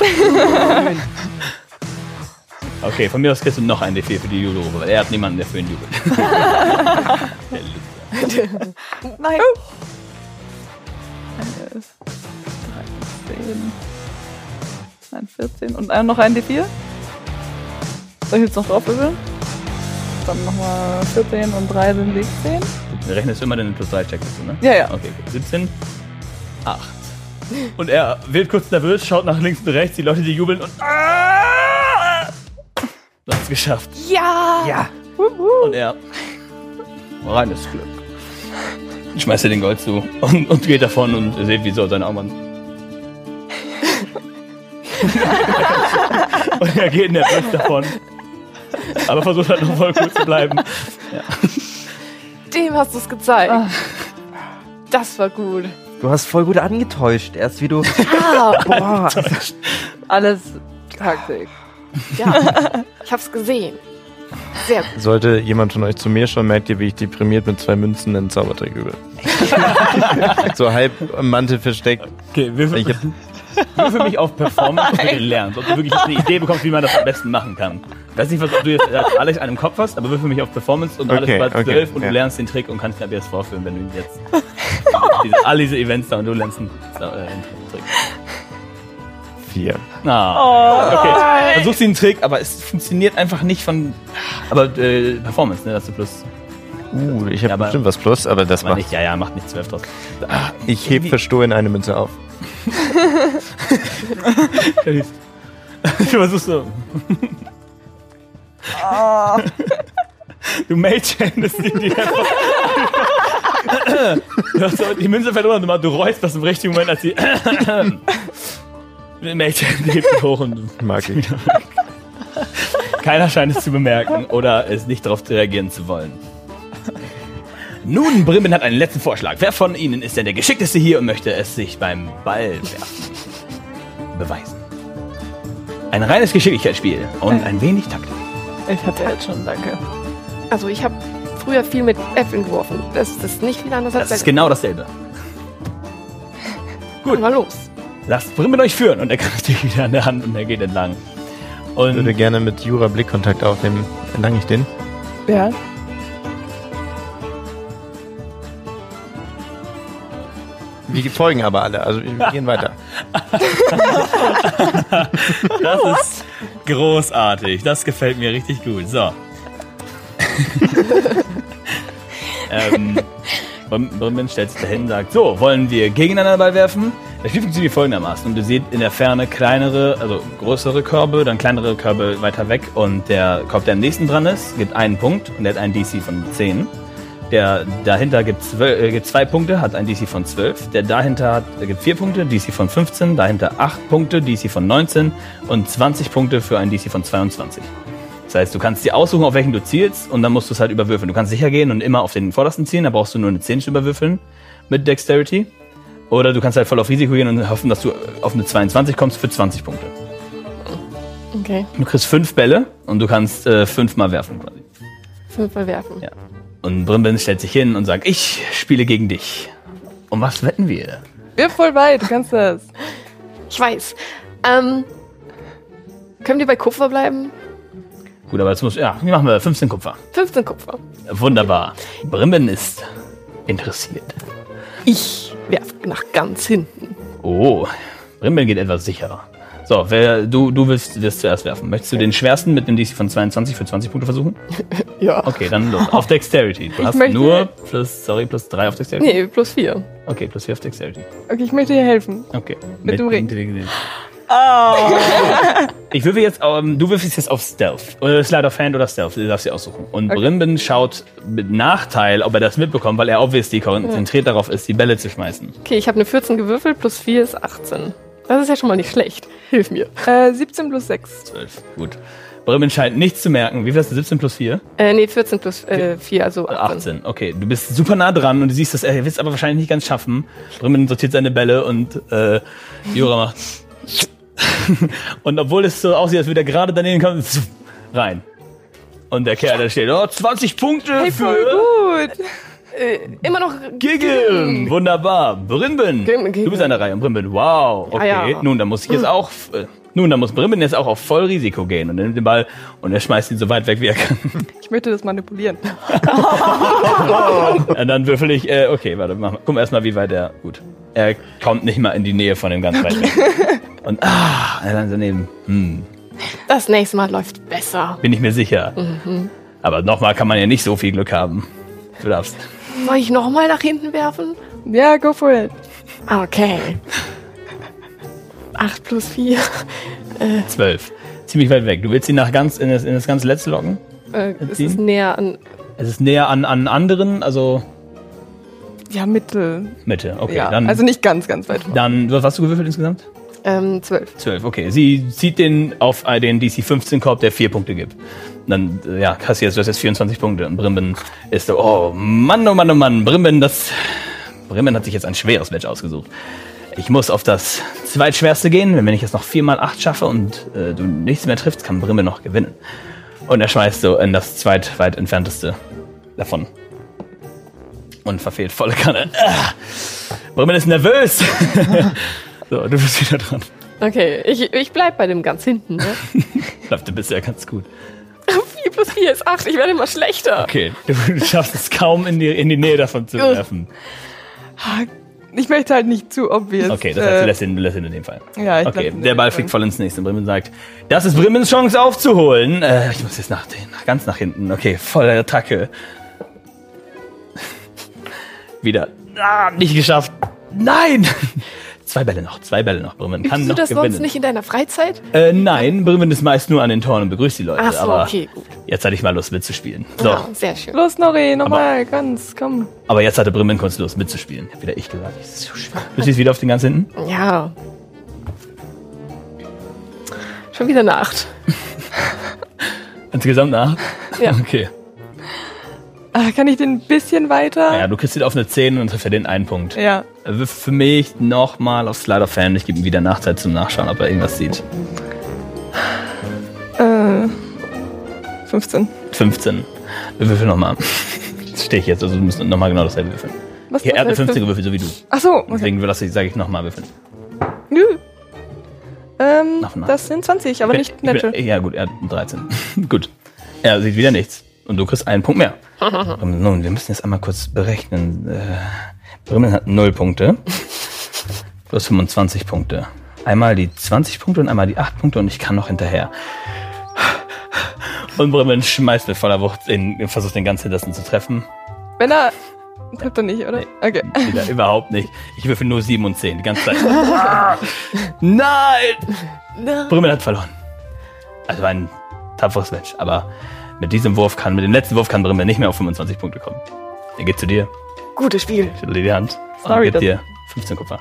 Speaker 2: okay, von mir aus kriegst du noch ein D4 für die Jubelrufe, weil er hat niemanden, der für ihn jubelt. der.
Speaker 5: Nein. Eines, 13, nein, 14 und ein, noch ein D4. Soll ich jetzt noch drauf würfeln? Dann nochmal 14 und 3 sind 16.
Speaker 2: Du rechnest immer den plus 3 Check dazu, ne?
Speaker 5: Ja, ja.
Speaker 2: Okay, gut. 17, 8. Und er wird kurz nervös, schaut nach links und rechts, die Leute, die jubeln und. Ah! Du hast es geschafft.
Speaker 6: Ja. Ja.
Speaker 2: Und er. Reines Glück. Schmeißt dir den Gold zu und, und geht davon und ihr seht, wie so seine Augen. und er geht nervös davon. Aber versucht halt noch voll cool zu bleiben.
Speaker 6: Dem hast du es gezeigt.
Speaker 5: Ah.
Speaker 6: Das war gut.
Speaker 3: Du hast voll gut angetäuscht. Erst wie du.
Speaker 6: Ah,
Speaker 3: Boah.
Speaker 5: Alles Taktik.
Speaker 6: ja. Ich hab's gesehen. Sehr gut.
Speaker 4: Sollte jemand von euch zu mir schauen, merkt ihr, wie ich deprimiert mit zwei Münzen einen Zaubertrick übe. so halb am Mantel versteckt.
Speaker 2: Okay, würfel,
Speaker 4: Ich hab,
Speaker 2: würfel mich auf Performance lernst. Ob du wirklich eine Idee bekommst, wie man das am besten machen kann. Ich weiß nicht, was ob du jetzt alles in einem Kopf hast, aber würfel mich auf Performance und alles
Speaker 4: Okay,
Speaker 2: bei
Speaker 4: okay,
Speaker 2: 12 und
Speaker 4: ja.
Speaker 2: du lernst den Trick und kannst ihn ab jetzt vorführen, wenn du ihn jetzt. diese, alle diese Events da und du lernst einen, äh, einen Trick.
Speaker 4: vier.
Speaker 2: Ah, okay. Versuchst den Trick, aber es funktioniert einfach nicht von. Aber äh, Performance, ne? Das du plus.
Speaker 4: Uh, ich habe
Speaker 2: Ja, aber-
Speaker 4: bestimmt was plus, aber das
Speaker 2: Aber
Speaker 4: macht.
Speaker 2: nicht, ja, ja, macht nicht 12 draus.
Speaker 4: Ich heb verstohlen eine Münze auf.
Speaker 2: Du versuchst so. Du Mage-Handest die, die einfach. Du hast die Münze verloren, du, du räusperst im richtigen Moment, als die. Der Mage-Hand hebt hoch und
Speaker 4: Mag ich.
Speaker 2: keiner scheint es zu bemerken oder es nicht darauf reagieren zu wollen. Nun, Brimmen hat einen letzten Vorschlag. Wer von Ihnen ist denn der Geschickteste hier und möchte es sich beim Ball werfen? Beweisen. Ein reines Geschicklichkeitsspiel und ein wenig Taktik.
Speaker 5: Ich hatte jetzt schon, danke.
Speaker 6: Also ich habe früher viel mit Äpfeln geworfen. Das, ist nicht viel anders als
Speaker 2: Das ist genau dasselbe.
Speaker 6: gut. Mal los.
Speaker 2: Lasst Brimben euch führen und er greift dich wieder an der Hand und er geht entlang.
Speaker 4: Ich würde gerne mit Jura Blickkontakt aufnehmen. Entlang ich den?
Speaker 5: Ja.
Speaker 4: Wir folgen aber alle, also wir gehen weiter.
Speaker 2: das ist großartig. Das gefällt mir richtig gut. So. ähm, Brim- Brimben stellt sich dahin und sagt, so, wollen wir gegeneinander Ball werfen? Das Spiel funktioniert folgendermaßen. Und ihr seht in der Ferne kleinere, also größere Körbe, dann kleinere Körbe weiter weg. Und der Korb, der am nächsten dran ist, gibt einen Punkt und der hat einen DC von 10. Der dahinter gibt, zwölf, äh, gibt zwei Punkte, hat ein DC von 12. Der dahinter hat, äh, gibt vier Punkte, DC von 15. Dahinter acht Punkte, DC von 19. Und 20 Punkte für ein DC von 22. Das heißt, du kannst dir aussuchen, auf welchen du zielst und dann musst du es halt überwürfeln. Du kannst sicher gehen und immer auf den vordersten zielen, da brauchst du nur eine 10 zu überwürfeln mit Dexterity. Oder du kannst halt voll auf Risiko gehen und hoffen, dass du auf eine 22 kommst für 20 Punkte.
Speaker 6: Okay.
Speaker 2: Du kriegst fünf Bälle und du kannst äh, fünfmal werfen quasi.
Speaker 6: Fünfmal werfen.
Speaker 2: Ja. Und Brimbin stellt sich hin und sagt, ich spiele gegen dich. Um was wetten wir?
Speaker 5: Wir voll weit, du kannst das.
Speaker 6: Ich weiß. Ähm, können wir bei Kupfer bleiben?
Speaker 2: Gut, aber jetzt muss, ja, wie machen wir? 15 Kupfer.
Speaker 6: 15 Kupfer.
Speaker 2: Wunderbar. Brimbin ist interessiert.
Speaker 6: Ich werfe nach ganz hinten.
Speaker 2: Oh, Brimbin geht etwas sicherer. So, wer, du, du willst das zuerst werfen. Möchtest du den schwersten mit einem DC von 22 für 20 Punkte versuchen?
Speaker 6: Ja.
Speaker 2: Okay, dann los. Auf Dexterity. Du hast
Speaker 5: möchte-
Speaker 2: nur plus, sorry, plus 3 auf Dexterity?
Speaker 6: Nee, plus vier.
Speaker 2: Okay, plus 4 auf Dexterity.
Speaker 5: Okay, ich möchte dir helfen.
Speaker 2: Okay.
Speaker 5: Mit dem Ring.
Speaker 2: Intelligenz. Ich würfel jetzt, ähm, du würfelst jetzt auf Stealth. Oder Slide of Hand oder Stealth. Du darfst dir aussuchen. Und
Speaker 5: Okay.
Speaker 2: Brimbin schaut mit Nachteil, ob er das mitbekommt, weil er obviously konzentriert darauf ist, die Bälle zu schmeißen.
Speaker 6: Okay, ich habe eine 14 gewürfelt, plus 4 ist 18. Das ist ja schon mal nicht schlecht. Hilf mir.
Speaker 5: Äh, 17 plus 6.
Speaker 2: 12. Gut. Brimbin scheint nichts zu merken. Wie viel hast du? 17 plus 4?
Speaker 6: Äh, nee, 14 plus äh, 4, also 18.
Speaker 2: 18. Okay, du bist super nah dran und du siehst, dass er wird es aber wahrscheinlich nicht ganz schaffen. Brimbin sortiert seine Bälle und äh, Jura macht. und obwohl es so aussieht, als würde er gerade daneben kommen, rein. Und der Kerl, der steht, oh, 20 Punkte
Speaker 5: Hey, voll
Speaker 2: für
Speaker 5: gut.
Speaker 6: Äh, immer noch
Speaker 2: Gigim. Wunderbar.
Speaker 6: Gigim.
Speaker 2: Du bist an der Reihe. Und Brimbin, wow. Okay,
Speaker 6: Ah, ja.
Speaker 2: nun, dann muss ich jetzt auch... Äh, nun, dann muss Brimbin jetzt auch auf Vollrisiko gehen und er nimmt den Ball und er schmeißt ihn so weit weg, wie er kann.
Speaker 5: Ich möchte das manipulieren.
Speaker 2: Und dann würfel ich, äh, okay, warte, mach, mal. guck mal erstmal, wie weit er, gut. Er kommt nicht mal in die Nähe von dem ganz weit weg. Und, ah, er dann daneben, hm,
Speaker 6: Das nächste Mal läuft besser.
Speaker 2: bin ich mir sicher.
Speaker 6: Mhm.
Speaker 2: Aber nochmal kann man ja nicht so viel Glück haben. Du darfst.
Speaker 6: Soll ich nochmal nach hinten werfen?
Speaker 5: Ja, go for it.
Speaker 6: Okay. 8 plus 4.
Speaker 2: Zwölf. Ziemlich weit weg. Du willst ihn nach ganz, in das, in das ganze letzte locken?
Speaker 6: Äh, es
Speaker 2: Ziehen?
Speaker 6: ist näher an.
Speaker 2: Es ist näher an, an anderen, also
Speaker 5: Ja, Mittel.
Speaker 2: Mitte. Okay,
Speaker 5: ja,
Speaker 2: dann,
Speaker 5: also nicht ganz, ganz weit.
Speaker 2: dann, was hast du gewürfelt insgesamt?
Speaker 6: Ähm, 12.
Speaker 2: 12, okay. Sie zieht den auf äh, den DC 15 Korb, der vier Punkte gibt. Dann, äh, ja, hast du hast jetzt 24 Punkte. Und Brimben ist so, oh Mann, oh Mann, oh Mann. Brimben, das. Brimben hat sich jetzt ein schweres Match ausgesucht. Ich muss auf das zweitschwerste gehen. Wenn ich jetzt noch 4 mal 8 schaffe und äh, du nichts mehr triffst, kann Brimben noch gewinnen. Und er schmeißt so in das zweitweit entfernteste davon. Und verfehlt volle Kanne. Ah. Brimben ist nervös. so, du bist wieder dran.
Speaker 6: Okay, ich, ich bleib bei dem ganz hinten. Ne?
Speaker 2: Läuft bisher ganz gut.
Speaker 6: 4 plus 4 ist 8. Ich werde immer schlechter.
Speaker 2: Okay, du schaffst es kaum in die, in die Nähe davon zu werfen.
Speaker 5: Ich möchte halt nicht zu obvious.
Speaker 2: Okay, das heißt, du
Speaker 5: äh,
Speaker 2: lässt ihn, du lässt ihn in dem Fall.
Speaker 5: Ja, ich
Speaker 2: Okay,
Speaker 5: lass ihn
Speaker 2: der
Speaker 5: in
Speaker 2: Ball
Speaker 5: dem
Speaker 2: fliegt voll ins nächste. Bremen sagt, das ist Bremens Chance aufzuholen. Äh, ich muss jetzt nach, nach, ganz nach hinten. Okay, volle Attacke. Wieder. Ah, nicht geschafft. Nein! Zwei Bälle noch, zwei Bälle noch. Bremen kann
Speaker 6: Übst du
Speaker 2: noch
Speaker 6: das
Speaker 2: gewinnen.
Speaker 6: sonst nicht in deiner Freizeit?
Speaker 2: Äh, nein, Bremen ist meist nur an den Toren und begrüßt die Leute.
Speaker 6: Ach so,
Speaker 2: aber
Speaker 6: okay, gut.
Speaker 2: jetzt hatte ich mal Lust mitzuspielen. So,
Speaker 6: Ja, sehr schön.
Speaker 5: Los, Nori, nochmal, ganz, komm.
Speaker 2: aber jetzt hatte Bremen kurz Lust mitzuspielen. Hab wieder ich gesagt. Das ist so schwer. Du siehst wieder auf den ganz hinten?
Speaker 6: Ja. Schon wieder eine 8.
Speaker 2: Insgesamt nach?
Speaker 6: Ja.
Speaker 2: Okay.
Speaker 5: Ah, kann ich den ein bisschen weiter?
Speaker 2: Ja, du kriegst ihn auf eine 10 und triffst ja den einen Punkt.
Speaker 5: Ja.
Speaker 2: Äh, Für mich nochmal auf Slider Fan. Ich gebe ihm wieder Nachzeit zum Nachschauen, ob er irgendwas sieht.
Speaker 1: 15.
Speaker 2: 15. Wir würfeln nochmal. Jetzt stehe ich jetzt, also du musst nochmal genau dasselbe würfeln.
Speaker 1: Was
Speaker 2: Ja, er hat eine
Speaker 1: das heißt?
Speaker 2: 15 gewürfelt, so wie du.
Speaker 1: Ach so, okay.
Speaker 2: Deswegen sage ich nochmal würfeln.
Speaker 1: Nö. Ähm, das sind 20, aber nicht
Speaker 2: Ich bin-
Speaker 1: natural.
Speaker 2: Ja, gut, er hat 13. gut. Er sieht wieder nichts. Und du kriegst einen Punkt mehr. Und Nun, wir müssen jetzt einmal kurz berechnen. Äh, hat 0 Punkte. Plus 25 Punkte. Einmal die 20 Punkte und einmal die 8 Punkte und ich kann noch hinterher. Und Bremen schmeißt mit voller Wucht in, versucht den ganz hintersten zu treffen.
Speaker 1: Wenn er. Trifft er nicht, oder? Okay.
Speaker 2: Wieder überhaupt nicht. Ich würfel nur 7 und 10 die ganze Zeit. Nein! Brümmel hat verloren. Also ein tapferes Match. Aber mit diesem Wurf kann, mit dem letzten Wurf kann Brümmel nicht mehr auf 25 Punkte kommen. Er geht zu dir,
Speaker 6: Gutes Spiel.
Speaker 2: dir die Hand
Speaker 1: Sorry,
Speaker 2: und gibt dir 15 Kupfer.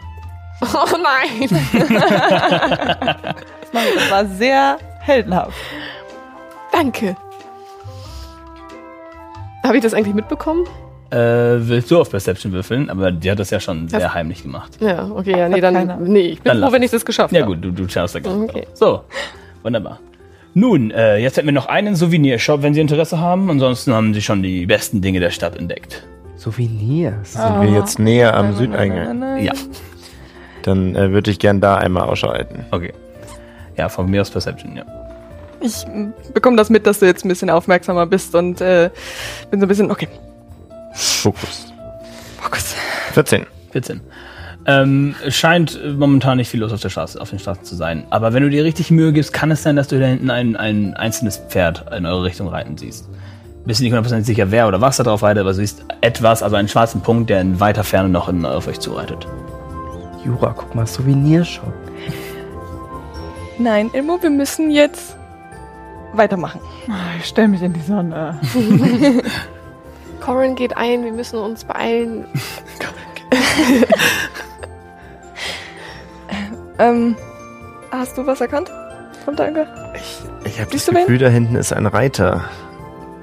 Speaker 6: Oh nein.
Speaker 1: Das war sehr heldenhaft.
Speaker 6: Danke. Habe ich das eigentlich mitbekommen?
Speaker 2: Äh, willst du auf Perception würfeln? Aber die hat das ja schon sehr
Speaker 1: Das-
Speaker 2: heimlich gemacht.
Speaker 6: Ja, okay, ja, nee, dann. Nee, ich bin
Speaker 2: Dann
Speaker 6: froh, wenn ich das geschafft
Speaker 2: Ja
Speaker 6: habe.
Speaker 2: gut, du, du schaust da ganz
Speaker 6: Okay.
Speaker 2: drauf. So, wunderbar. Nun, äh, jetzt hätten wir noch einen Souvenirshop, wenn Sie Interesse haben. Ansonsten haben Sie schon die besten Dinge der Stadt entdeckt.
Speaker 3: Souvenirs.
Speaker 4: Sind wir jetzt näher am Südeingang?
Speaker 1: Nein, nein, nein.
Speaker 2: Ja,
Speaker 4: Dann äh, würde ich gern da einmal Ausschau halten.
Speaker 2: okay. Ja, von mir aus Perception, ja.
Speaker 1: Ich mm, bekomme das mit, dass du jetzt ein bisschen aufmerksamer bist und äh, bin so ein bisschen. Okay.
Speaker 4: Fokus.
Speaker 1: Fokus.
Speaker 4: 14.
Speaker 2: 14. Ähm, es scheint momentan nicht viel los auf der Straße, auf den Straßen zu sein. Aber wenn du dir richtig Mühe gibst, kann es sein, dass du da hinten ein, ein einzelnes Pferd in eure Richtung reiten siehst. Bist du nicht hundertprozentig sicher, wer oder was da drauf reitet, aber du siehst etwas, also einen schwarzen Punkt, der in weiter Ferne noch in, auf euch zureitet.
Speaker 3: Jura, guck mal, Souvenirshop.
Speaker 1: Nein, Ilmo, wir müssen jetzt weitermachen.
Speaker 5: Ah, Ich stelle mich in die Sonne.
Speaker 6: Corin geht ein, wir müssen uns beeilen.
Speaker 1: Ähm, hast du was erkannt? Vom Danke?
Speaker 4: Ich, ich habe das
Speaker 1: du wen?
Speaker 4: Gefühl, da hinten ist ein Reiter.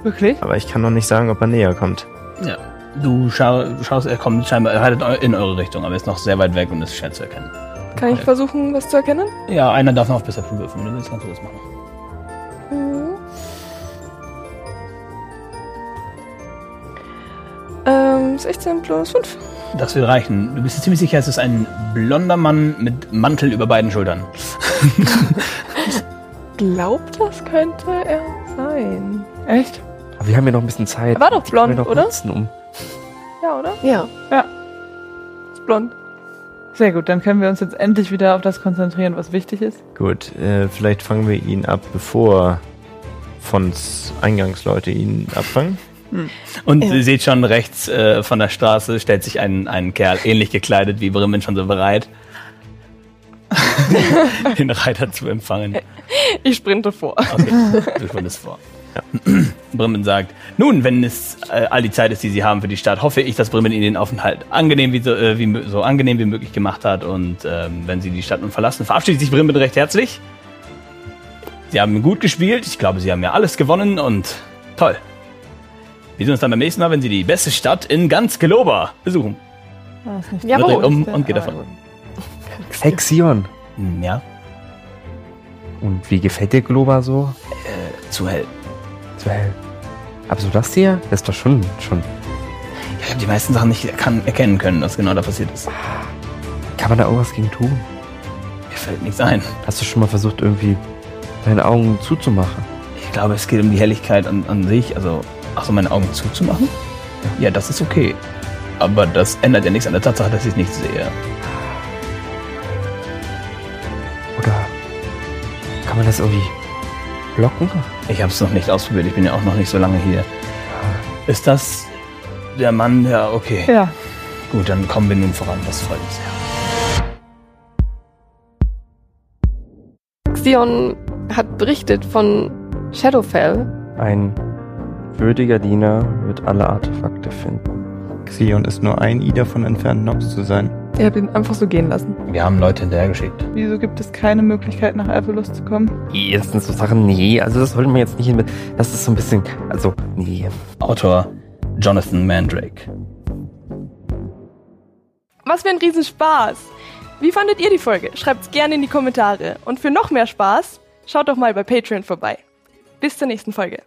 Speaker 1: Wirklich?
Speaker 4: Aber ich kann noch nicht sagen, ob er näher kommt.
Speaker 2: Ja. Du schau, schaust, er kommt scheinbar, er reitet in eure Richtung, aber ist noch sehr weit weg und ist schwer zu erkennen.
Speaker 1: Kann ich versuchen, was zu erkennen?
Speaker 2: Ja, einer darf noch auf Perception würfeln, wenn du willst, kannst du das machen.
Speaker 1: Mhm. Ähm, 16 plus 5.
Speaker 2: Das wird reichen. Du bist dir ziemlich sicher, es ist ein blonder Mann mit Mantel über beiden Schultern.
Speaker 1: Glaubt, das könnte er sein.
Speaker 5: Echt?
Speaker 3: Aber wir haben ja noch ein bisschen Zeit.
Speaker 1: Er war doch blond, oder?
Speaker 3: um
Speaker 1: Ja, oder?
Speaker 6: Ja.
Speaker 1: Ist blond.
Speaker 5: Sehr gut, dann können wir uns jetzt endlich wieder auf das konzentrieren, was wichtig ist.
Speaker 4: Gut, äh, vielleicht fangen wir ihn ab, bevor Fons Eingangsleute ihn abfangen.
Speaker 2: Und ihr seht schon rechts äh, von der Straße stellt sich ein, ein Kerl ähnlich gekleidet wie Brimmen schon so bereit, den Reiter zu empfangen.
Speaker 1: Ich sprinte vor.
Speaker 2: Okay, du spannst vor. Brimmen sagt, nun, wenn es äh, all die Zeit ist, die Sie haben für die Stadt, hoffe ich, dass Brimmen Ihnen den Aufenthalt angenehm wie so, äh, wie, so angenehm wie möglich gemacht hat. Und ähm, wenn Sie die Stadt nun verlassen, verabschiedet sich Brimmen recht herzlich. Sie haben gut gespielt. Ich glaube, Sie haben ja alles gewonnen und toll. Wir sehen uns dann beim nächsten Mal, wenn Sie die beste Stadt in ganz Geloba besuchen.
Speaker 6: Ja, aber
Speaker 2: um und geht davon.
Speaker 3: Hexion.
Speaker 2: Ja,
Speaker 3: Und wie gefällt dir Globa so?
Speaker 2: zu hell.
Speaker 3: So hell. Aber so das hier, das ist doch schon, schon.
Speaker 2: Ich habe die meisten Sachen nicht erkennen können, was genau da passiert ist.
Speaker 3: Kann man da irgendwas gegen tun?
Speaker 2: Mir fällt nichts ein.
Speaker 3: Hast du schon mal versucht, irgendwie deine Augen zuzumachen?
Speaker 2: Ich glaube, es geht um die Helligkeit an, an sich. Also, ach so, meine Augen zuzumachen? Ja, das ist okay. Aber das ändert ja nichts an der Tatsache, dass ich es nicht sehe.
Speaker 3: Oder kann man das irgendwie blocken?
Speaker 2: Ich habe es noch nicht ausprobiert. Ich bin ja auch noch nicht so lange hier. Ist das der Mann? Ja, okay.
Speaker 5: Ja,
Speaker 2: Gut, dann kommen wir nun voran. Das freut mich sehr.
Speaker 6: Xion hat berichtet von Shadowfell.
Speaker 7: Ein würdiger Diener wird alle Artefakte finden.
Speaker 4: Xion ist nur ein I davon entfernt, Nox zu sein.
Speaker 1: Er hat ihn einfach so gehen lassen.
Speaker 2: Wir haben Leute hinterhergeschickt.
Speaker 5: wieso gibt es keine Möglichkeit, nach Alphelos zu kommen?
Speaker 3: Das sind so Sachen, nee, also das sollten wir jetzt nicht hin. Das ist so ein bisschen, also, nee.
Speaker 2: Autor Jonathan Mandrake.
Speaker 1: Was für ein Riesenspaß! Wie fandet ihr die Folge? Schreibt's gerne in die Kommentare. Und für noch mehr Spaß, schaut doch mal bei Patreon vorbei. Bis zur nächsten Folge.